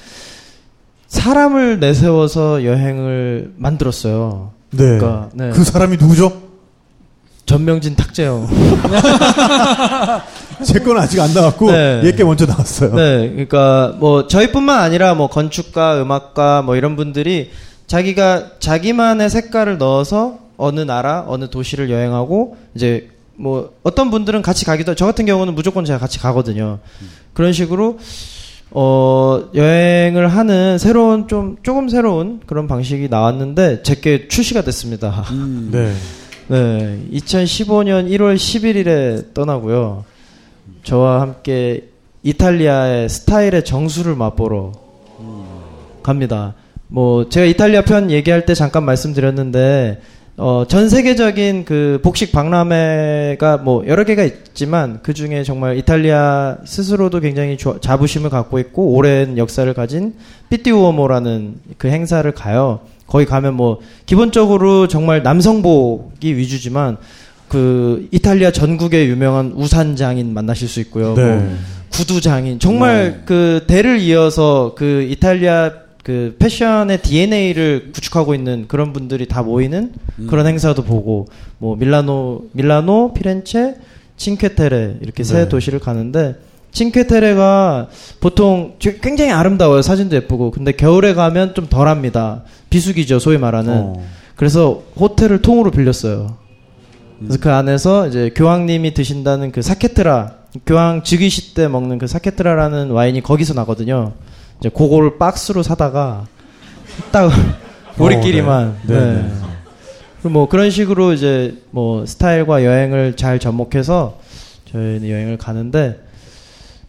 사람을 내세워서 여행을 만들었어요. 네. 그러니까, 네. 그 사람이 누구죠? 전명진 탁재영. [LAUGHS] 제 건 아직 안 나왔고 네. 얘게 먼저 나왔어요. 네, 그러니까 뭐 저희뿐만 아니라 뭐 건축가, 음악가 뭐 이런 분들이 자기가 자기만의 색깔을 넣어서 어느 나라, 어느 도시를 여행하고 이제 뭐 어떤 분들은 같이 가기도 저 같은 경우는 무조건 제가 같이 가거든요. 그런 식으로 어 여행을 하는 새로운 좀 조금 새로운 그런 방식이 나왔는데 제게 출시가 됐습니다. 음. 네. 네, 2015년 1월 11일에 떠나고요. 저와 함께 이탈리아의 스타일의 정수를 맛보러 갑니다. 뭐 제가 이탈리아 편 얘기할 때 잠깐 말씀드렸는데 어, 전 세계적인 그 복식 박람회가 뭐 여러 개가 있지만 그 중에 정말 이탈리아 스스로도 굉장히 좋아- 자부심을 갖고 있고 오랜 역사를 가진 삐띠우오모라는 그 행사를 가요. 거기 가면 뭐 기본적으로 정말 남성복이 위주지만 그 이탈리아 전국의 유명한 우산 장인 만나실 수 있고요. 네. 뭐 구두 장인 정말 네. 그 대를 이어서 그 이탈리아 그 패션의 DNA를 구축하고 있는 그런 분들이 다 모이는 그런 행사도 보고 뭐 밀라노 밀라노 피렌체 칭케테레 이렇게 세 네. 도시를 가는데 칭케테레가 보통 저- 굉장히 아름다워요 사진도 예쁘고 근데 겨울에 가면 좀 덜합니다 비수기죠 소위 말하는 어. 그래서 호텔을 통으로 빌렸어요. 그래서 그 안에서 이제 교황님이 드신다는 그 사케트라, 교황 즉위시 때 먹는 그 사케트라라는 와인이 거기서 나거든요. 이제 그거를 박스로 사다가 딱 [LAUGHS] 우리끼리만. 네. 네, 네. 그리고 뭐 그런 식으로 이제 뭐 스타일과 여행을 잘 접목해서 저희는 여행을 가는데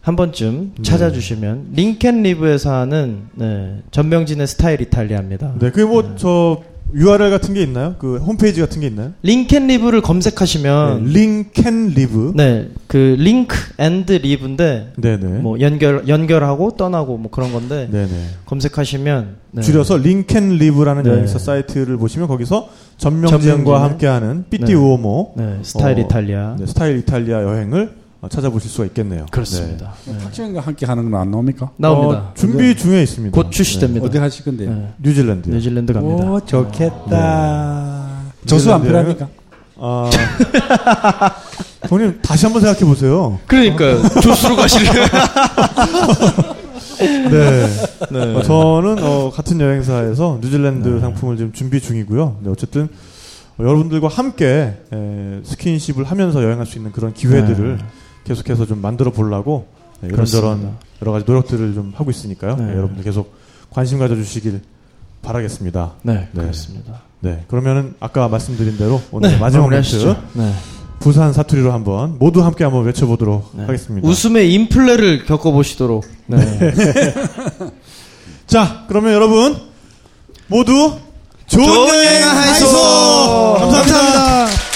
한 번쯤 네. 찾아주시면 Link and Leave에서 하는 네, 전명진의 스타일 이탈리아입니다. 네, 그게 뭐저 URL 같은 게 있나요? 그 홈페이지 같은 게 있나요? Link and Leave를 검색하시면 네, Link and Leave. 네, 그 Link and Leave인데 네, 네. 뭐 연결 연결하고 떠나고 뭐 그런 건데 네, 네. 검색하시면 네. 줄여서 Link and Leave라는 네. 여행사 사이트를 보시면 거기서 전명진과 전명진의- 함께하는 삐띠 네. 우오모 네, 스타일 어, 이탈리아 네, 스타일 이탈리아 여행을 어, 찾아보실 수가 있겠네요. 그렇습니다. 네. 탁재현과 함께 하는 건 안 나옵니까? 나옵니다. 어, 준비 중에 있습니다. 곧 출시됩니다. 어디 하실 건데? 네. 네. 뉴질랜드. 뉴질랜드 갑니다. 오, 좋겠다. 저수 뉴질랜드에- 안 필요합니까? 아, 형님 다시 한번 생각해 보세요. 그러니까요. 조수로 가시려. [LAUGHS] 네. 네. 어, 저는 어, 같은 여행사에서 뉴질랜드 네. 상품을 지금 준비 중이고요. 네, 어쨌든 어, 여러분들과 함께 에, 스킨십을 하면서 여행할 수 있는 그런 기회들을 네. 계속해서 좀 만들어 보려고 네, 이런저런 여러 가지 노력들을 좀 하고 있으니까요. 네. 여러분들 계속 관심 가져주시길 바라겠습니다. 네, 네. 그렇습니다. 네, 그러면은 아까 말씀드린 대로 오늘 네, 마지막 멘트 네. 부산 사투리로 한번 모두 함께 한번 외쳐보도록 하겠습니다. 웃음의 인플레를 겪어보시도록. 네. [LAUGHS] 자, 그러면 여러분 모두 좋은, 좋은 여행 하이소. 감사합니다. 감사합니다.